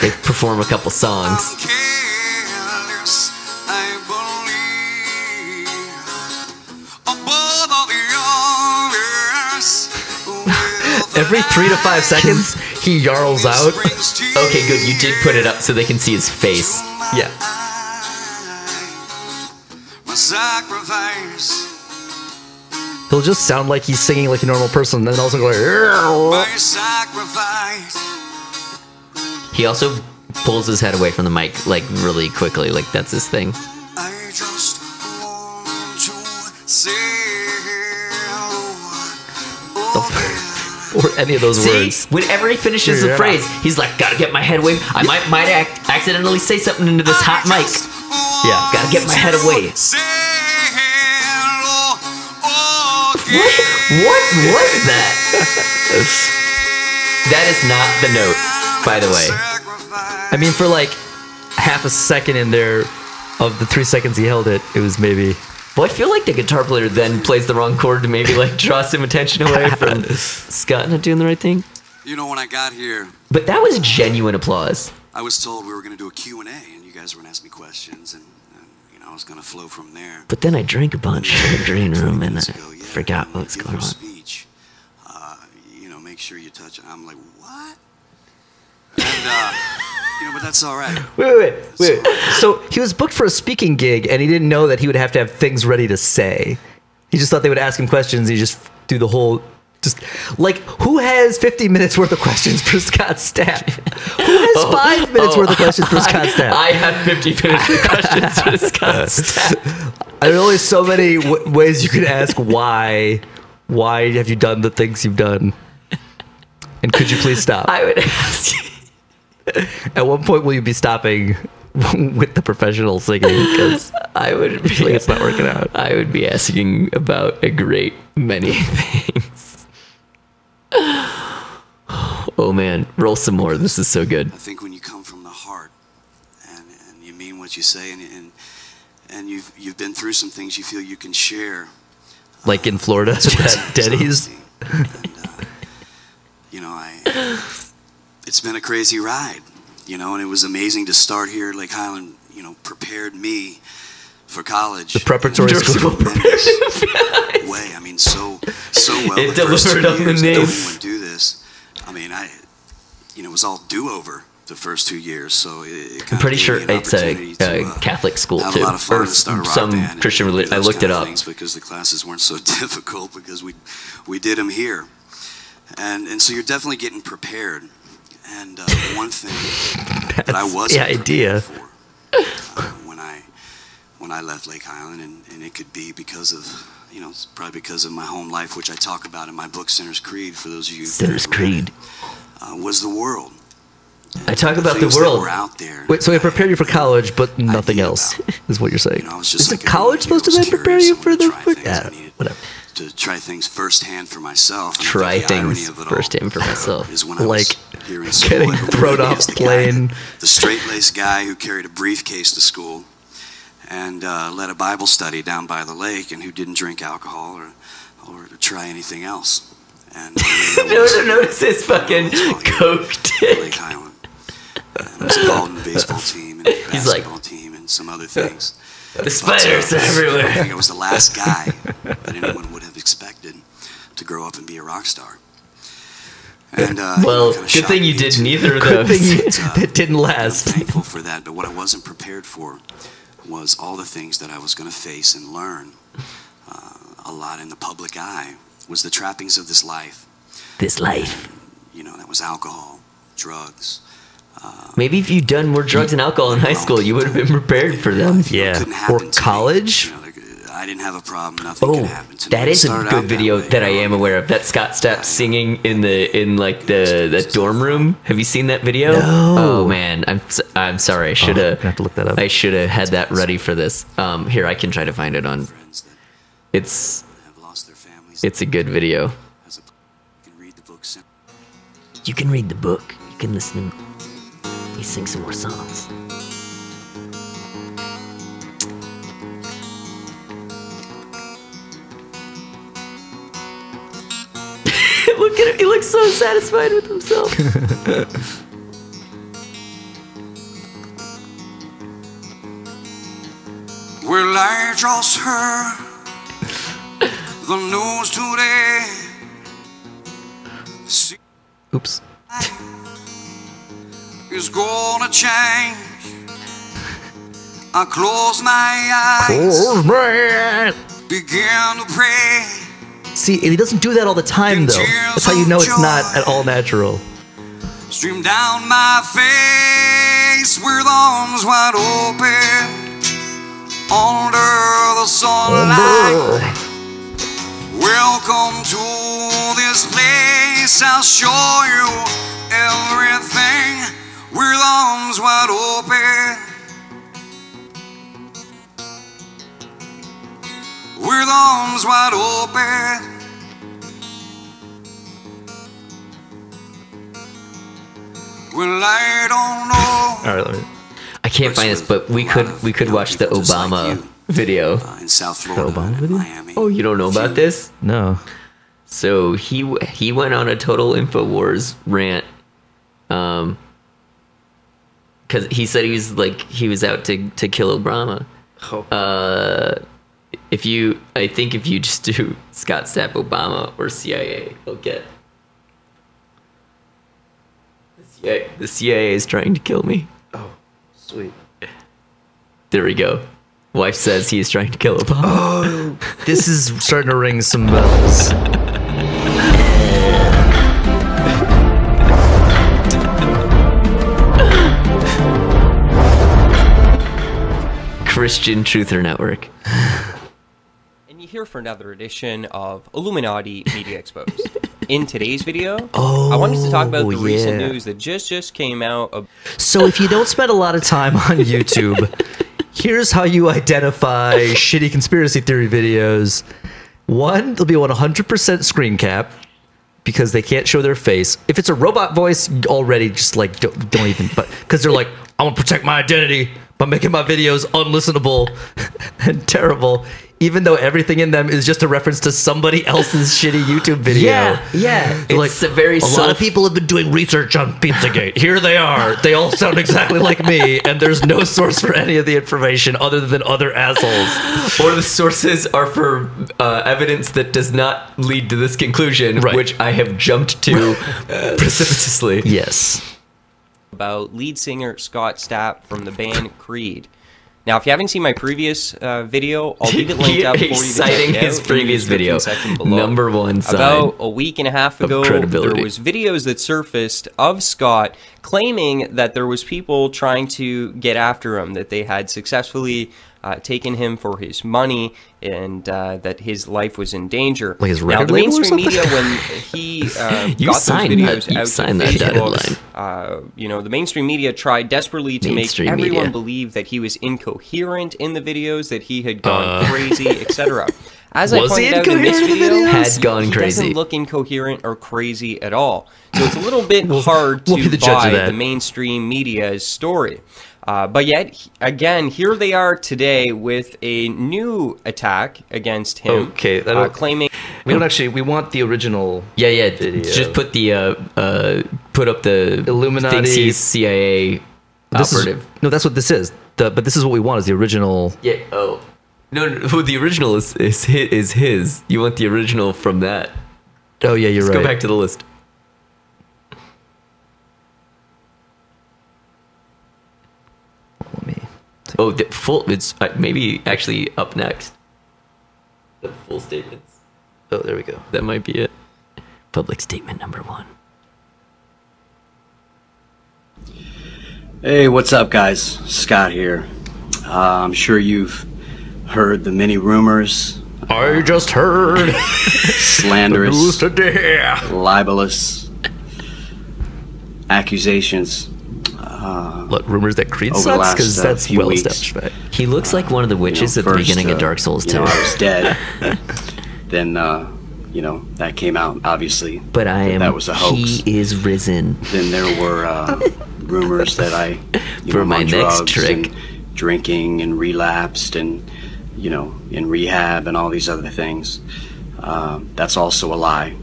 they perform a couple songs Every three to five seconds, he yarls out. okay good you did put it up so they can see his face Yeah. Sacrifice He'll just sound like he's singing like a normal person, and then also go sacrifice. He also pulls his head away from the mic like really quickly, like that's his thing. I just want to. Oh, or any of those See, words. whenever he finishes the Yeah. phrase, he's like, "Gotta get my head away." I might might act, accidentally say something into this hot mic. Yeah. Gotta get my head away. What? What was that? that is not the note, by the way. I mean, for like half a second in there of the three seconds he held it, it was maybe. Well, I feel like the guitar player then plays the wrong chord to maybe like draw some attention away from Scott not doing the right thing. You know, when I got here, But that was genuine applause. I was told we were going to do a Q&A, and you guys were going to ask me questions, and, and you know, I was going to flow from there. But then I drank a bunch in the green room and I ago, yeah, forgot what was going on. Speech, uh, you know, make sure you touch it. I'm like, what? And, uh, you know, but that's all right. Wait, wait, wait, wait. So he was booked for a speaking gig, and he didn't know that he would have to have things ready to say. He just thought they would ask him questions. And he just do the whole, just like who has 50 minutes worth of questions for Scott Stapp? Who has oh. five minutes worth of questions for Scott Stapp? Oh, I have 50 minutes of questions for Scott Stapp. I know there's so many w- ways you could ask why. Why have you done the things you've done? And could you please stop? I would ask. At what point will you be stopping with the professional singing? Because I would be, like it's not working out. I would be asking about a great many things. Oh man, roll some more. This is so good. I think when you come from the heart and, and you mean what you say and, and, and you've, you've been through some things you feel you can share. like in Florida at It's Denny's. And, uh, you know, I, it's been a crazy ride, you know, and it was amazing to start here. Lake Highland, you know, prepared me for college. The preparatory in school. tremendous way. I mean, so so well. It the delivered on the years that name. anyone do this. I mean, I, you know, it was all do over the first two years. So it, it I'm pretty sure it's a, opportunity to, a uh, Catholic school have too, a lot of fun or to start some Christian do religion. I looked it up. because the classes weren't so difficult because we we did them here, and and so you're definitely getting prepared. And uh, one thing that I wasn't the idea. prepared for uh, when I left Lake Highland, and, and it could be because of you know it's probably because of my home life, which I talk about in my book Sinner's Creed. For those of you who Sinner's Creed. uh, was the world. I talk about the that world. were out there. Wait, so it prepared you for college, but nothing else about. is what you're saying. You know, I Isn't like college supposed to then prepare you for I the? wanted to try things. Yeah, I whatever. to try things firsthand for myself. And Try think the irony things of it first hand for myself. Is when I Like was here in school, getting I thrown off plane. guy the straight-laced guy who carried a briefcase to school and uh, led a Bible study down by the lake, and who didn't drink alcohol or or try anything else. And No, no, notice his fucking coke Lake dick. Highland. And I was involved in the baseball team and He's like- basketball team and some other things. The spiders are I everywhere. think I was the last guy that anyone would have expected to grow up and be a rock star. And uh, Well, kinda good thing you did into- neither of Good those. thing you, that didn't I'm last. thankful for that, but what I wasn't prepared for was all the things that I was going to face and learn uh, a lot in the public eye was the trappings of this life. This life. You know, that was alcohol, drugs. Maybe if you'd done more drugs and alcohol in high school, you would have been prepared for them. You know, it Yeah. Or happen to me. college. You know, I didn't have a problem. Nothing Oh, could happen to me. that a good out that video way, that I you know. am aware of. That Scott Stapp singing in the in like the the dorm room. Have you seen that video? No. Oh man, I'm s- I'm sorry. I should I'm have gonna have to look that up. I should have had that ready for this. Um, here I can try to find it on. It's have lost their families. it's a good video. You can read the book. You can read the book. You can listen. To He sings some more songs. He looks so satisfied with himself. Well, I just heard the news today. See Oops. is gonna change. I close my eyes, begin to pray. See, he doesn't do that all the time, though. That's how you know it's not at all natural. stream down my face with arms wide open under the sunlight. Welcome to this place. I'll show you everything with arms wide open. With arms wide open. Well, I don't know. All right, let me. I can't find this, but we could we could watch the Obama video. Uh, in South Florida, Obama video? Miami. Oh, you don't know about this? No. So he he went on a total Infowars rant, um, because he said he was like he was out to to kill Obama. Uh, if you, I think if you just do Scott Stapp Obama or CIA, you'll get. The CIA, the CIA is trying to kill me. Oh, sweet. There we go. Wife says he is trying to kill a Obama. Oh, this is starting to ring some bells. Christian Truther Network. And you're here for another edition of Illuminati Media Exposed. In today's video, I Oh, wanted to talk about oh, the recent news that just just came out. Of, So if you don't spend a lot of time on YouTube, here's how you identify shitty conspiracy theory videos. One, they'll be 100% screen cap because they can't show their face. If it's a robot voice, already just like don't, don't even. But because they're like, I want to protect my identity by making my videos unlistenable and terrible. Even though everything in them is just a reference to somebody else's shitty YouTube video. Yeah, yeah. They're It's a very a lot of people have been doing research on Pizzagate. Here they are. They all sound exactly like me, and there's no source for any of the information other than other assholes. or the sources are for uh, evidence that does not lead to this conclusion, Right. which I have jumped to precipitously. Yes. about lead singer Scott Stapp from the band Creed. Now, if you haven't seen my previous uh, video, I'll leave it linked up for you to He's check citing his previous video. below. Number one sign. About a week and a half ago, there was videos that surfaced of Scott claiming that there was people trying to get after him, that they had successfully uh, taken him for his money, and uh, that his life was in danger. Like his now, record the label or mainstream media, when he uh, You got those videos that- you out signed to Facebook, uh, you know, the mainstream media tried desperately to Mainstream make everyone media. believe that he was incoherent in the videos, that he had gone crazy, etc. As I Uh. Was he pointed out in this in video, videos? Had gone he crazy. doesn't look incoherent or crazy at all. So it's a little bit hard we'll to of buy that. the mainstream media's story. Uh, but yet, again, here they are today with a new attack against him, Okay, that'll- uh, claiming We don't actually. We want the original. Yeah, yeah. Video. Just put the uh, uh, put up the Illuminati- he's CIA This operative. is no. That's what this is. The, but this is what we want is the original. yeah. Oh. No, no, no, the original is is his, is his. You want the original from that? Oh yeah, you're Let's right. go back to the list. Let me. Oh, the full. It's uh, maybe actually up next. The full statements. Oh, there we go. That might be it. Public statement number one. Hey, what's up, guys? Scott here. Uh, I'm sure you've heard the many rumors, I just heard slanderous, today. libelous accusations. What rumors that Creed sucks? Because uh, that's well weeks. established fact. He looks like one of the You know, witches at the first, beginning of uh, Dark Souls you 2. know, I was dead. then, uh, you know, that came out, obviously. but I that am. That was a hoax. He is risen. Then there were uh, rumors that I, you For know, my next trick. and drinking and relapsed and, you know, in rehab and all these other things. Uh, that's also a lie.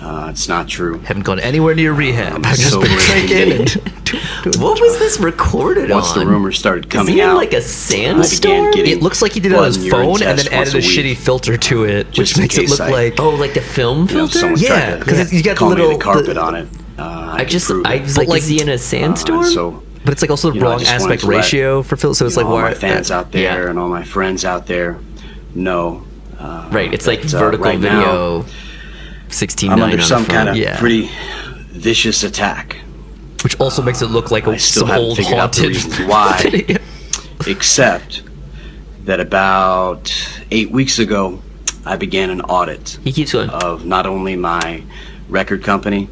Uh, it's not true. Haven't gone anywhere near rehab. Um, I've just so been drinking and What was this recorded Once on? the rumors started coming out, like a sandstorm? It looks like he did it on his phone and then added a once shitty filter to it, Just which makes it look I- like Oh, like the film know, filter? someone Yeah, tried to 'cause it's- you got the little- the carpet the- on it. Uh, I, I just, I was like, like- is he in a Uh, sandstorm? and so but it's like also the You know, wrong aspect to let, ratio for Phil. So it's like know, all why my fans out there yeah. and all my friends out there know right. It's like uh, vertical right now, video. Sixteen I'm under some kind of Yeah. pretty vicious attack. Which also makes it look like I still some old figured out the haunted why. Except that about eight weeks ago, I began an audit He keeps going. of not only my record company,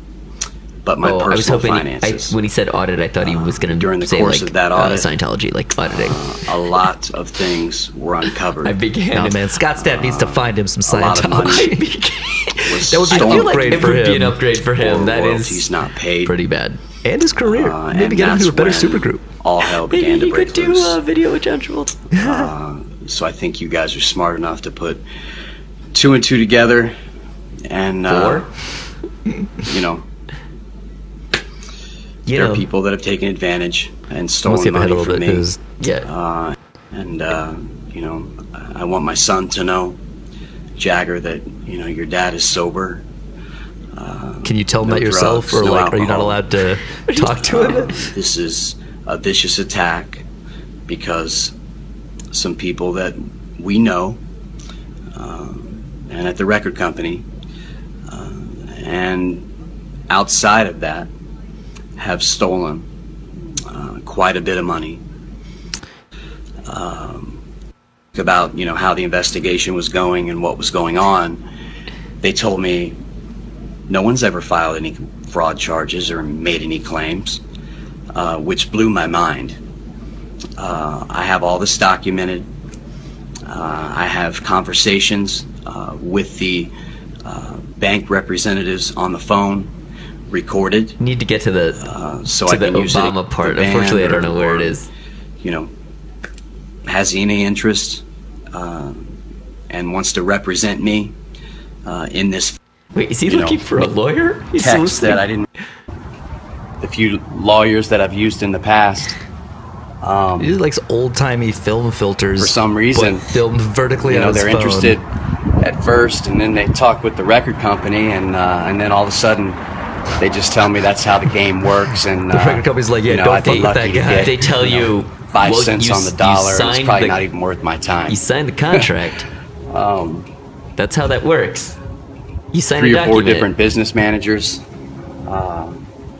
but my oh, I was personal hoping. He, I, finances. when he said audit, I thought he was going to during the say course like of that uh, audit, Scientology, like auditing. a lot of things were uncovered. I began. No man, Scott Stapp needs to find him some a lot of money Scientology. That would be an feel like upgrade it for would be him. an upgrade for him. or That royalties is not paid. pretty bad. and his career. Uh, Maybe get him that's to a better when supergroup. All hell began Maybe to he break could do a video with John Travolta. So I think you guys are smart enough to put two and two together, and uh, you know You there know, are people that have taken advantage and stolen skip money from bit me. Yeah. Uh, and uh, you know, I want my son to know, Jagger, that you know your dad is sober. can you tell him no that yourself, drugs, or no like, are you not allowed to talk to him? This is a vicious attack because some people that we know, um, and at the record company, uh, and outside of that, have stolen uh, quite a bit of money. Um, about you know how the investigation was going and what was going on, they told me no one's ever filed any fraud charges or made any claims, uh, which blew my mind. Uh, I have all this documented. Uh, I have conversations uh, with the uh, bank representatives on the phone, recorded, Need to get to the uh, so to I the can use it. Obama part. the Unfortunately, I don't or- know where it or, is. You know, has he any interest uh, and wants to represent me uh, in this Wait, is he looking know, for a lawyer? He's text listening. that I didn't. The few lawyers that I've used in the past, um, He likes old timey film filters For some reason, filmed vertically you know, they're phone. interested at first, and then they talk with the record company, and uh, and then all of a sudden, they just tell me that's how the game works, and The uh, record company's like, yeah, you know, don't I'd be fuck with lucky that guy. get, They tell you, five well, cents you on the dollar. It's probably the- not even worth my time. You signed the contract. Um, That's how that works. You signed three a or four different business managers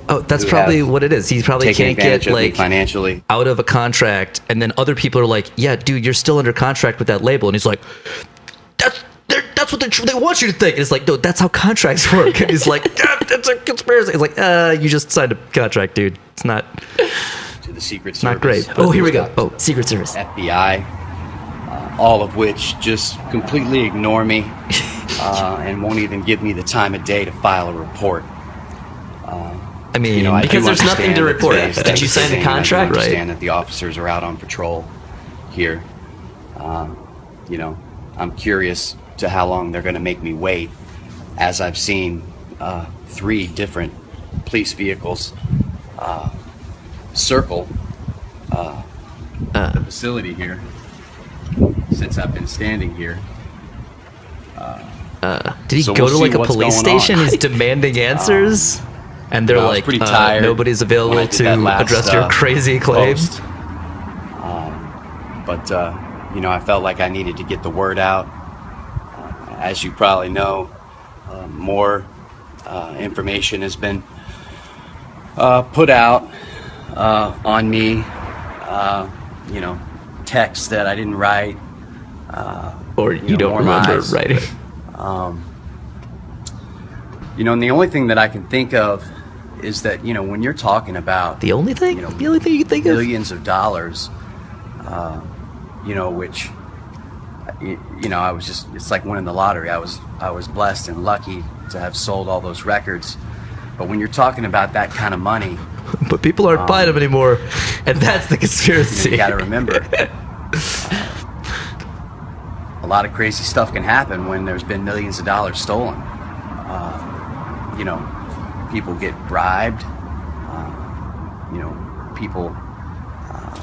Oh, that's probably what it is. He probably can't get like financially. out of a contract, and then other people are like, "Yeah, dude, you're still under contract with that label," and he's like, "That's they're- that's what they they want you to think." And it's like, no, that's how contracts work. And he's like, "Ah, "That's a conspiracy." It's like, "Uh, you just signed a contract, dude. It's not to the Secret Service. not great." Oh, here we go. Oh, Secret Service. FBI, uh, all of which just completely ignore me uh, and won't even give me the time of day to file a report. I mean, You know, I Because there's nothing to report. Did you sign the contract? I do Right. understand that the officers are out on patrol here. Uh, you know, I'm curious to how long they're going to make me wait, as I've seen uh, three different police vehicles uh, circle uh, the facility here since I've been standing here. did he so go we'll to like a police station? He's demanding answers, and they're you know, I was like, uh, "Nobody's available to last, address your uh, crazy claims." Um, but uh, you know, I felt like I needed to get the word out. Uh, as you probably know, uh, more uh, information has been uh, put out uh, on me. Uh, you know, texts that I didn't write. Or you, you know, don't remember lies. writing. You know, and the only thing that I can think of is that you know when you're talking about The only thing, You know, the only thing you can think of. millions of dollars, uh, you know, which, you, you know, I was just, it's like winning the lottery. I was, I was blessed and lucky to have sold all those records. But when you're talking about that kind of money, but people aren't buying them anymore, and that's the conspiracy. you got to remember, a lot of crazy stuff can happen when there's been millions of dollars stolen. Uh, you know, people get bribed. Uh, you know, people uh,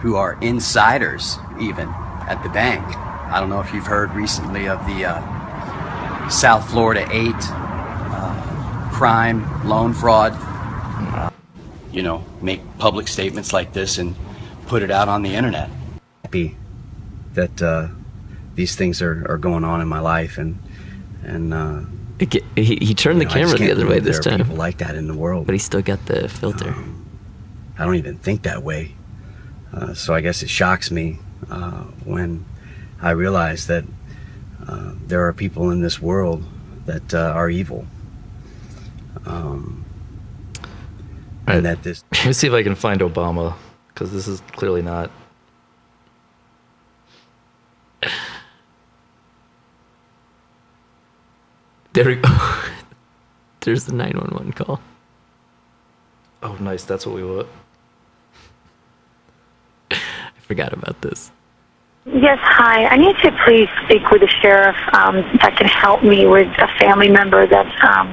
who are insiders, even at the bank. I don't know if you've heard recently of the uh, South Florida 8 uh, crime loan fraud. You know, make public statements like this and put it out on the internet. Happy that uh, these things are, are going on in my life, and and uh, He, he turned you the know, I camera the other way believe this there are time, People like that in the world, but he still got the filter. I don't even think that way. Uh, so I guess it shocks me uh, when I realize that uh, there are people in this world that uh, are evil. Um, Right. and that this Let me see if I can find Obama because this is clearly not. There we go. There's the 911 call. Oh, nice. That's what we want. I forgot about this. Yes, hi. I need to please speak with the sheriff um, that can help me with a family member that's um,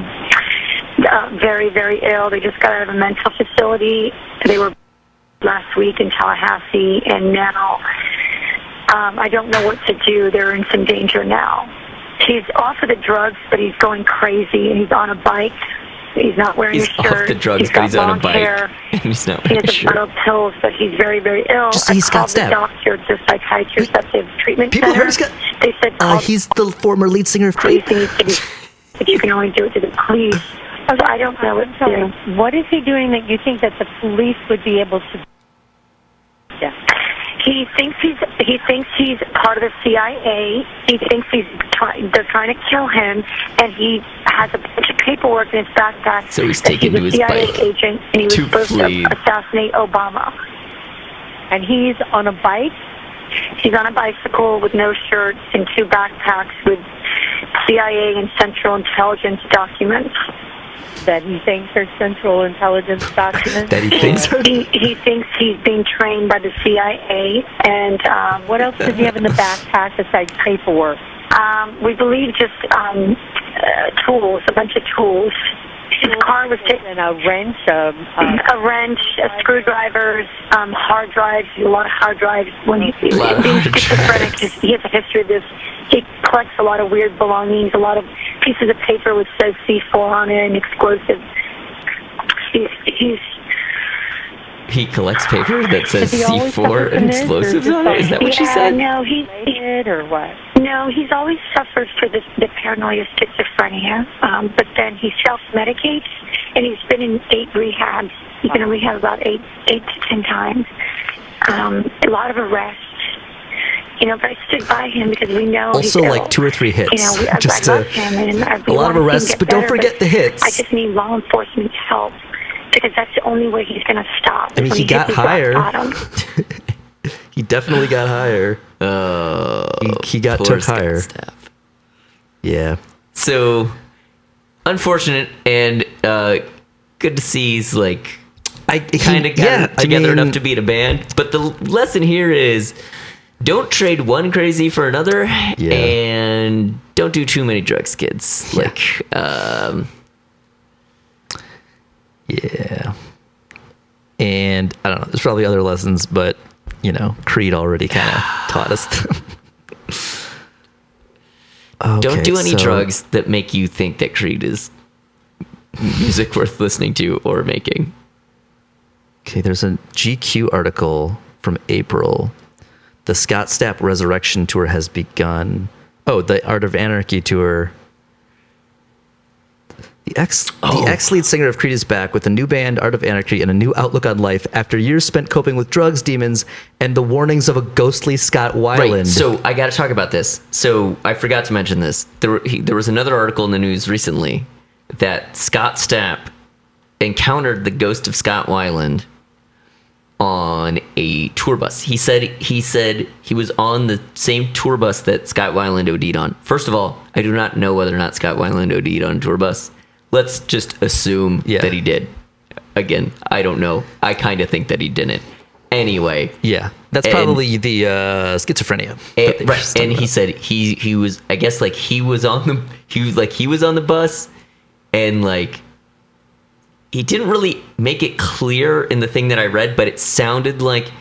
uh, very, very ill. They just got out of a mental facility. They were last week in Tallahassee, and now um, I don't know what to do. They're in some danger now. He's off of the drugs, but he's going crazy, and he's on a bike. He's not wearing He's a shirt. off the drugs, he's but he's on a bike. hair. And he's not He wearing a has a shirt. lot of pills, but he's very, very ill. Just I he's got called the stabbed. doctor at the treatment People center. heard he's got- They said Uh, he's the former lead singer of police Creed. needs but you can only do it to the police. So I don't know what to do. What is he doing that you think that the police would be able to? Yeah. He thinks he's he thinks he's part of the CIA. He thinks he's trying they're trying to kill him, and he has a bunch of paperwork in his backpack. So he's taken he's to a his CIA bike agent, and he was to supposed flee. to assassinate Obama. And he's on a bike. He's on a bicycle with no shirt and two backpacks with CIA and Central Intelligence documents. That he thinks are Central Intelligence documents. That he thinks are. He, he thinks he's being trained by the CIA, and um, What else does he have in the backpack besides paperwork? um, we believe just um, uh, tools, a bunch of tools. His car was taken. And a wrench, a, a A wrench, a screwdrivers, um, hard drives, a lot of hard drives. When he, he's being schizophrenic, he has a history of this. He collects a lot of weird belongings, a lot of pieces of paper which says C4 on it and explosives. He's, he's He collects paper that says Does he always C4 and from this, or explosives just on it. Is that what she yeah, said? No, he, he related or what? No, he's always suffered for this, the paranoia schizophrenia, um, but then he self-medicates, and he's been in eight rehabs. He's been in rehab about eight, eight to ten times. Um, a lot of arrests. You know, but I stood by him because we know he's Also, ill. like two or three hits. You know, we, just I love to- him, and I, a lot of we want to see him arrests, but don't better, forget the hits. I just need law enforcement's help because that's the only way he's going to stop. I mean, when he got higher. He definitely got higher. Oh, He- he got took higher. Stapp. Yeah. So unfortunate and uh, good to see he's like I kind of got yeah, I together mean, enough to be in a band. But the lesson here is don't trade one crazy for another, and don't do too many drugs, kids. Yeah. Like, um, Yeah. And I don't know. There's probably other lessons, but you know, Creed already kind of taught us them. don't do any so- drugs that make you think that Creed is music worth listening to or making. Okay, there's a GQ article from April. The Scott Stapp Resurrection Tour has begun. Oh, the Art of Anarchy tour. The ex Oh. the ex lead singer of Creed is back with a new band, Art of Anarchy, and a new outlook on life after years spent coping with drugs, demons, and the warnings of a ghostly Scott Weiland. Right. So I got to talk about this. So I forgot to mention this. There, he, there was another article in the news recently that Scott Stapp encountered the ghost of Scott Weiland on a tour bus. He said he said he was on the same tour bus that Scott Weiland OD'd on. First of all, I do not know whether or not Scott Weiland OD'd on a tour bus. Let's just assume Yeah. that he did. Again, I don't know. I kind of think that he didn't. Anyway, yeah, that's And- probably the uh, schizophrenia. and, that they were right, and he said he he was I guess like he was on the he was like he was on the bus and like he didn't really make it clear in the thing that I read, but it sounded like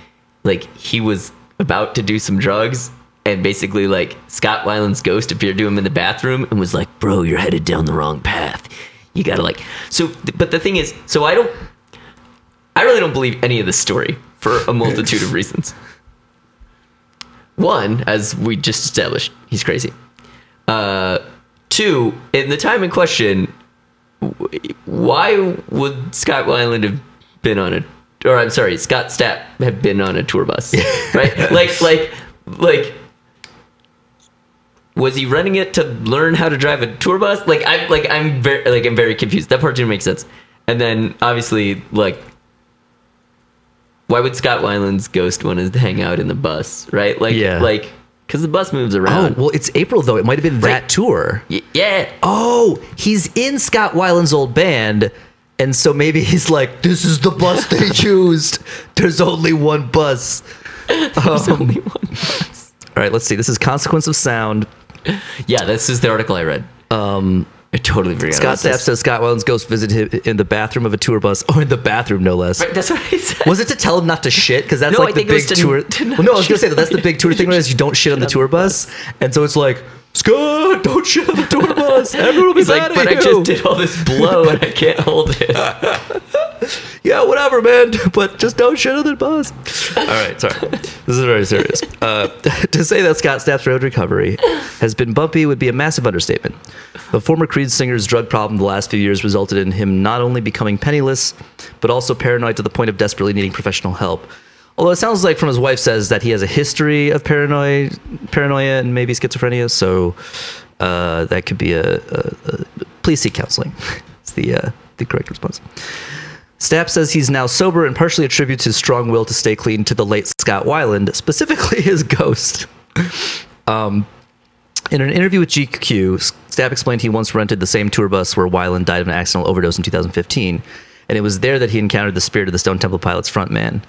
like he was about to do some drugs and basically like Scott Weiland's ghost appeared to him in the bathroom and was like, "Bro, you're headed down the wrong path. You got to like." So but the thing is, so I don't I really don't believe any of this story for a multitude of reasons. one, as we just established, he's crazy. Uh, two, in the time in question, why would Scott Weiland have been on a, or I'm sorry, Scott Stapp have been on a tour bus, right? like, like, like, was he running it to learn how to drive a tour bus? Like, I'm like, I'm very, like, I'm very confused. That part didn't make sense. And then obviously, like, why would Scott Weiland's ghost want to hang out in the bus, right? Like, Yeah. like, because the bus moves around. Oh, well, it's April though. It might have been that tour. Y- yeah. Oh, he's in Scott Weiland's old band. And so maybe he's like, this is the bus they used. There's only one bus. There's Um, only one bus. All right, let's see. This is Consequence of Sound. Yeah, this is the article I read. Um, I totally forgot. Scott Stapp says Scott Weiland's ghost visited him in the bathroom of a tour bus, or in the bathroom, no less. Right, that's what I said. Was it to tell him not to shit? Because that's No, I like the it was big to- tour. to well, no, I was gonna say that that's the big tour thing. Where is you don't shit on the tour bus, and so it's like Scott, don't shit on the tour bus. Everyone will be He's mad like, but I just did all this blow and I can't hold it. yeah, whatever, man. But just don't shit on the bus. All right, sorry. This is very serious. Uh, to say that Scott Stapp's road recovery has been bumpy would be a massive understatement. The former Creed singer's drug problem the last few years resulted in him not only becoming penniless, but also paranoid to the point of desperately needing professional help. Although it sounds like from his wife says that he has a history of paranoia, paranoia and maybe schizophrenia, so uh, that could be a, a, a please seek counseling. It's the uh, the correct response. Stapp says he's now sober and partially attributes his strong will to stay clean to the late Scott Weiland, specifically his ghost. Um, in an interview with GQ, Stapp explained he once rented the same tour bus where Weiland died of an accidental overdose in 2015, and it was there that he encountered the spirit of the Stone Temple Pilots frontman.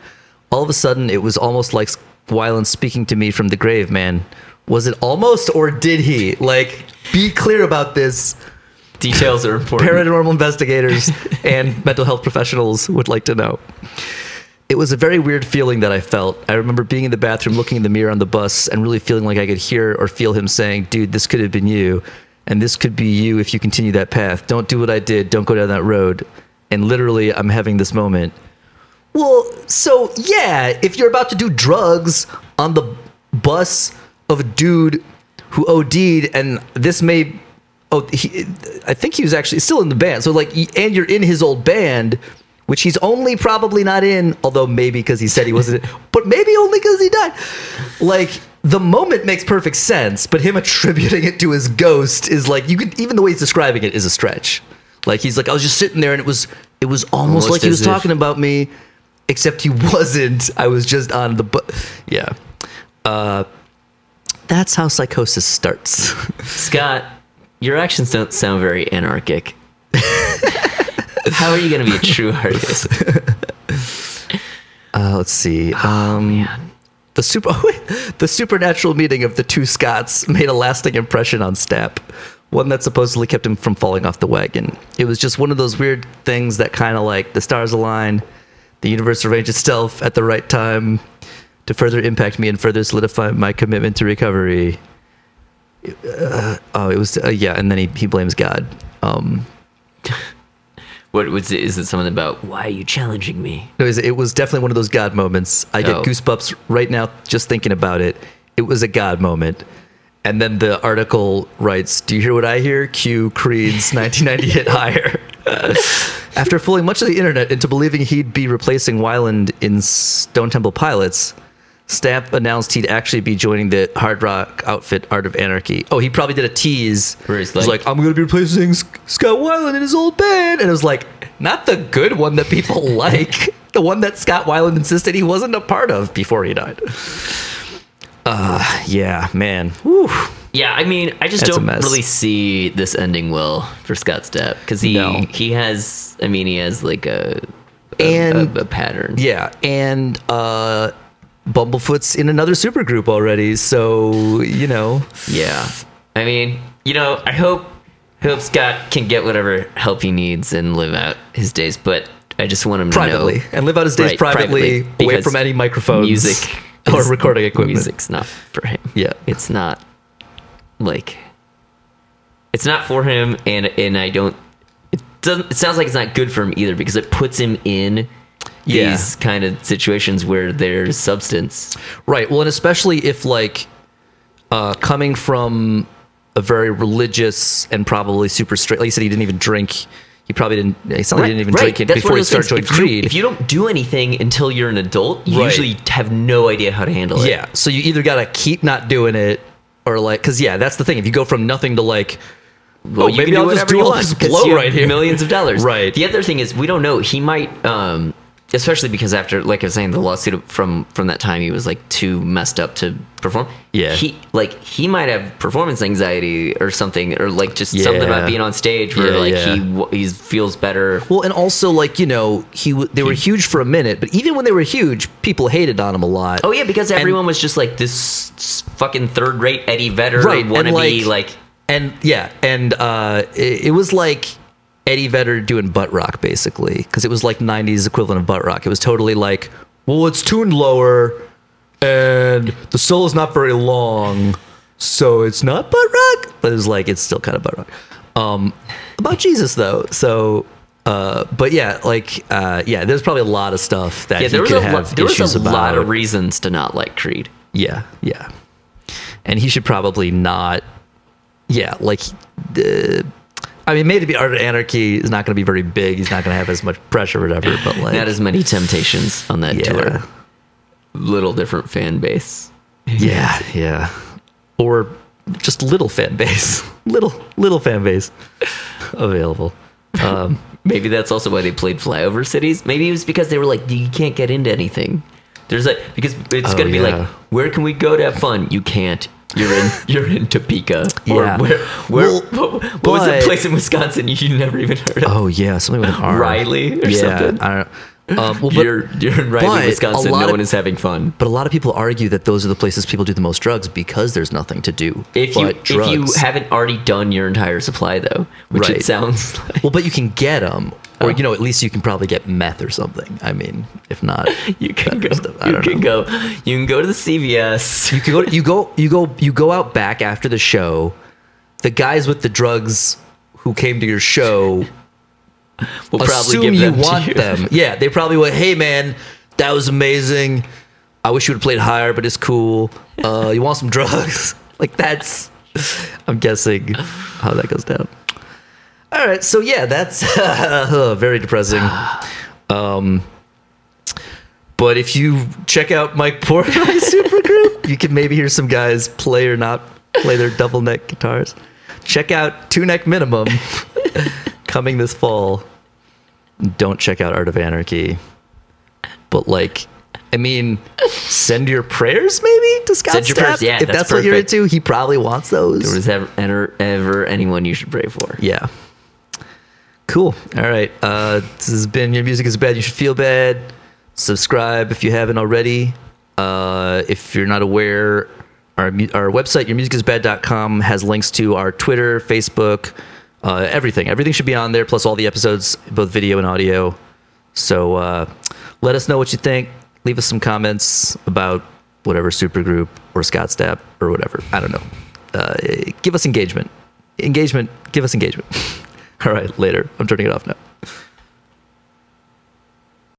All of a sudden, it was almost like Weiland speaking to me from the grave, man. Was it almost, or did he? Like, be clear about this. Details are important. Paranormal investigators and mental health professionals would like to know. It was a very weird feeling that I felt. I remember being in the bathroom, looking in the mirror on the bus, and really feeling like I could hear or feel him saying, Dude, this could have been you. And this could be you if you continue that path. Don't do what I did. Don't go down that road. And literally, I'm having this moment. Well, so yeah, if you're about to do drugs on the bus of a dude who OD'd, and this may, oh, he, I think he was actually still in the band. So like, and you're in his old band, which he's only probably not in, although maybe because he said he wasn't, but maybe only because he died. Like the moment makes perfect sense, but him attributing it to his ghost is like you could even the way he's describing it is a stretch. Like he's like, I was just sitting there and it was it was almost, Almost like he was if- talking about me, except he wasn't. I was just on the bu- yeah. Uh, that's how psychosis starts. Scott, your actions don't sound very anarchic. How are you going to be a true artist? Uh, let's see. Oh, um, the super the supernatural meeting of the two Scots made a lasting impression on Stapp. One that supposedly kept him from falling off the wagon. It was just one of those weird things that kind of like the stars aligned, the universe arranged itself at the right time to further impact me and further solidify my commitment to recovery. Uh, oh, it was uh, yeah, and then he, he blames God. Um, What was it? Is it something about why are you challenging me? It was, it was definitely one of those God moments. I get Oh. goosebumps right now just thinking about it. It was a God moment. And then the article writes, Do you hear what I hear? Q Creed's 1990 hit higher. After fooling much of the internet into believing he'd be replacing Weiland in Stone Temple Pilots, Stapp announced he'd actually be joining the hard rock outfit Art of Anarchy. Oh, he probably did a tease Where he's like- like, I'm going to be replacing Scott Weiland in his old band. And it was like, not the good one that people like, the one that Scott Weiland insisted he wasn't a part of before he died. Uh, yeah, man. Whew. Yeah, I mean, I just That's don't really see this ending well for Scott Stapp because he No. he has. I mean, he has like a a, And- a, a pattern. Yeah, and uh, Bumblefoot's in another supergroup already, so, you know. Yeah. I mean, you know, I hope hope Scott can get whatever help he needs and live out his days, but I just want him Privately. to know And live out his days Right, privately, away from any microphones music or recording equipment. Music's not for him. Yeah. It's not like it's not for him and and I don't it doesn't it sounds like it's not good for him either because it puts him in Yeah. these kind of situations where there's substance. Right. Well, and especially if like uh, coming from a very religious and probably super straight. Like you said, he didn't even drink. He probably didn't. It's not like he didn't even drink it That's before he started things. joining If you, if you don't do anything until you're an adult, you Right. usually have no idea how to handle it. yeah. So you either gotta keep not doing it, or like, because yeah, that's the thing. If you go from nothing to like, Well, oh, you maybe can I'll just do all this 'cause blow right here. millions of dollars. Right. The other thing is we don't know. He might, um, especially because after, like I was saying, the lawsuit from from that time, he was like too messed up to perform. Yeah. He like he might have performance anxiety or something, or like just something about being on stage where Yeah, like yeah. he he feels better. Well, and also like you know he they were huge for a minute, but even when they were huge, people hated on him a lot. Oh yeah, because And- everyone was just like this fucking third rate Eddie Vedder Right, and, wannabe. like- like and yeah, and uh, it, it was like Eddie Vedder doing butt rock basically, because it was like '90s equivalent of butt rock. It was totally like, well, it's tuned lower, and the solo's not very long, so it's not butt rock. But it's like it's still kind of butt rock. Um, about Jesus though, so. Uh, but yeah, like uh, yeah, there's probably a lot of stuff that yeah, he there was could a have lot, there was a about. lot of reasons to not like Creed. Yeah, yeah. And he should probably not. Yeah, like. Uh, I mean, maybe Art of Anarchy is not going to be very big. He's not going to have as much pressure, or whatever. But like, Not as many temptations on that tour. Yeah. tour. Little different fan base. yeah, yeah, or just little fan base, little little fan base available. Um, Maybe that's also why they played flyover cities. Maybe it was because they were like, you can't get into anything. There's like because it's Oh, gonna be yeah. like, where can we go to have fun? You can't. You're in. You're in Topeka. Or where? Where? Well, what, what was the place in Wisconsin you never even heard of? oh yeah, something with an R. Riley or yeah, something? I don't. Um, well, but, you're you're in but Riley, a Wisconsin. No of- one is having fun. but a lot of people argue that those are the places people do the most drugs because there's nothing to do. If you but if you haven't already done your entire supply though, which Right. it sounds like. Well, but you can get them, Oh. or you know, at least you can probably get meth or something. I mean, if not, You can go. stuff. You can know. go. You can go to the CVS. You can go. You go. You go. You go out back after the show. The guys with the drugs who came to your show We'll probably assume give you them to want you. them. Yeah, they probably went. Hey, man, that was amazing. I wish you would have played higher, but it's cool. Uh, you want some drugs? like that's. I'm guessing how that goes down. All right, so yeah, that's very depressing. Um, but if you check out Mike Portnoy Supergroup, you can maybe hear some guys play or not play their double neck guitars. Check out Two Neck Minimum coming this fall. Don't check out Art of Anarchy. But like, I mean, send your prayers maybe to Scott Send your Stapp. prayers, yeah, if that's that's, what you're into, he probably wants those. There was ever, ever, ever anyone you should pray for. Yeah. Cool. All right. Uh, this has been Your Music is Bad. You should feel bad. Subscribe if you haven't already. Uh, if you're not aware, our, our website, yourmusicisbad.com, has links to our Twitter, Facebook, uh, everything. Everything should be on there, plus all the episodes, both video and audio. So uh, let us know what you think. Leave us some comments about whatever supergroup or Scott Stapp or whatever. I don't know. Uh, give us engagement. Engagement. Give us engagement. All right, later. I'm turning it off now.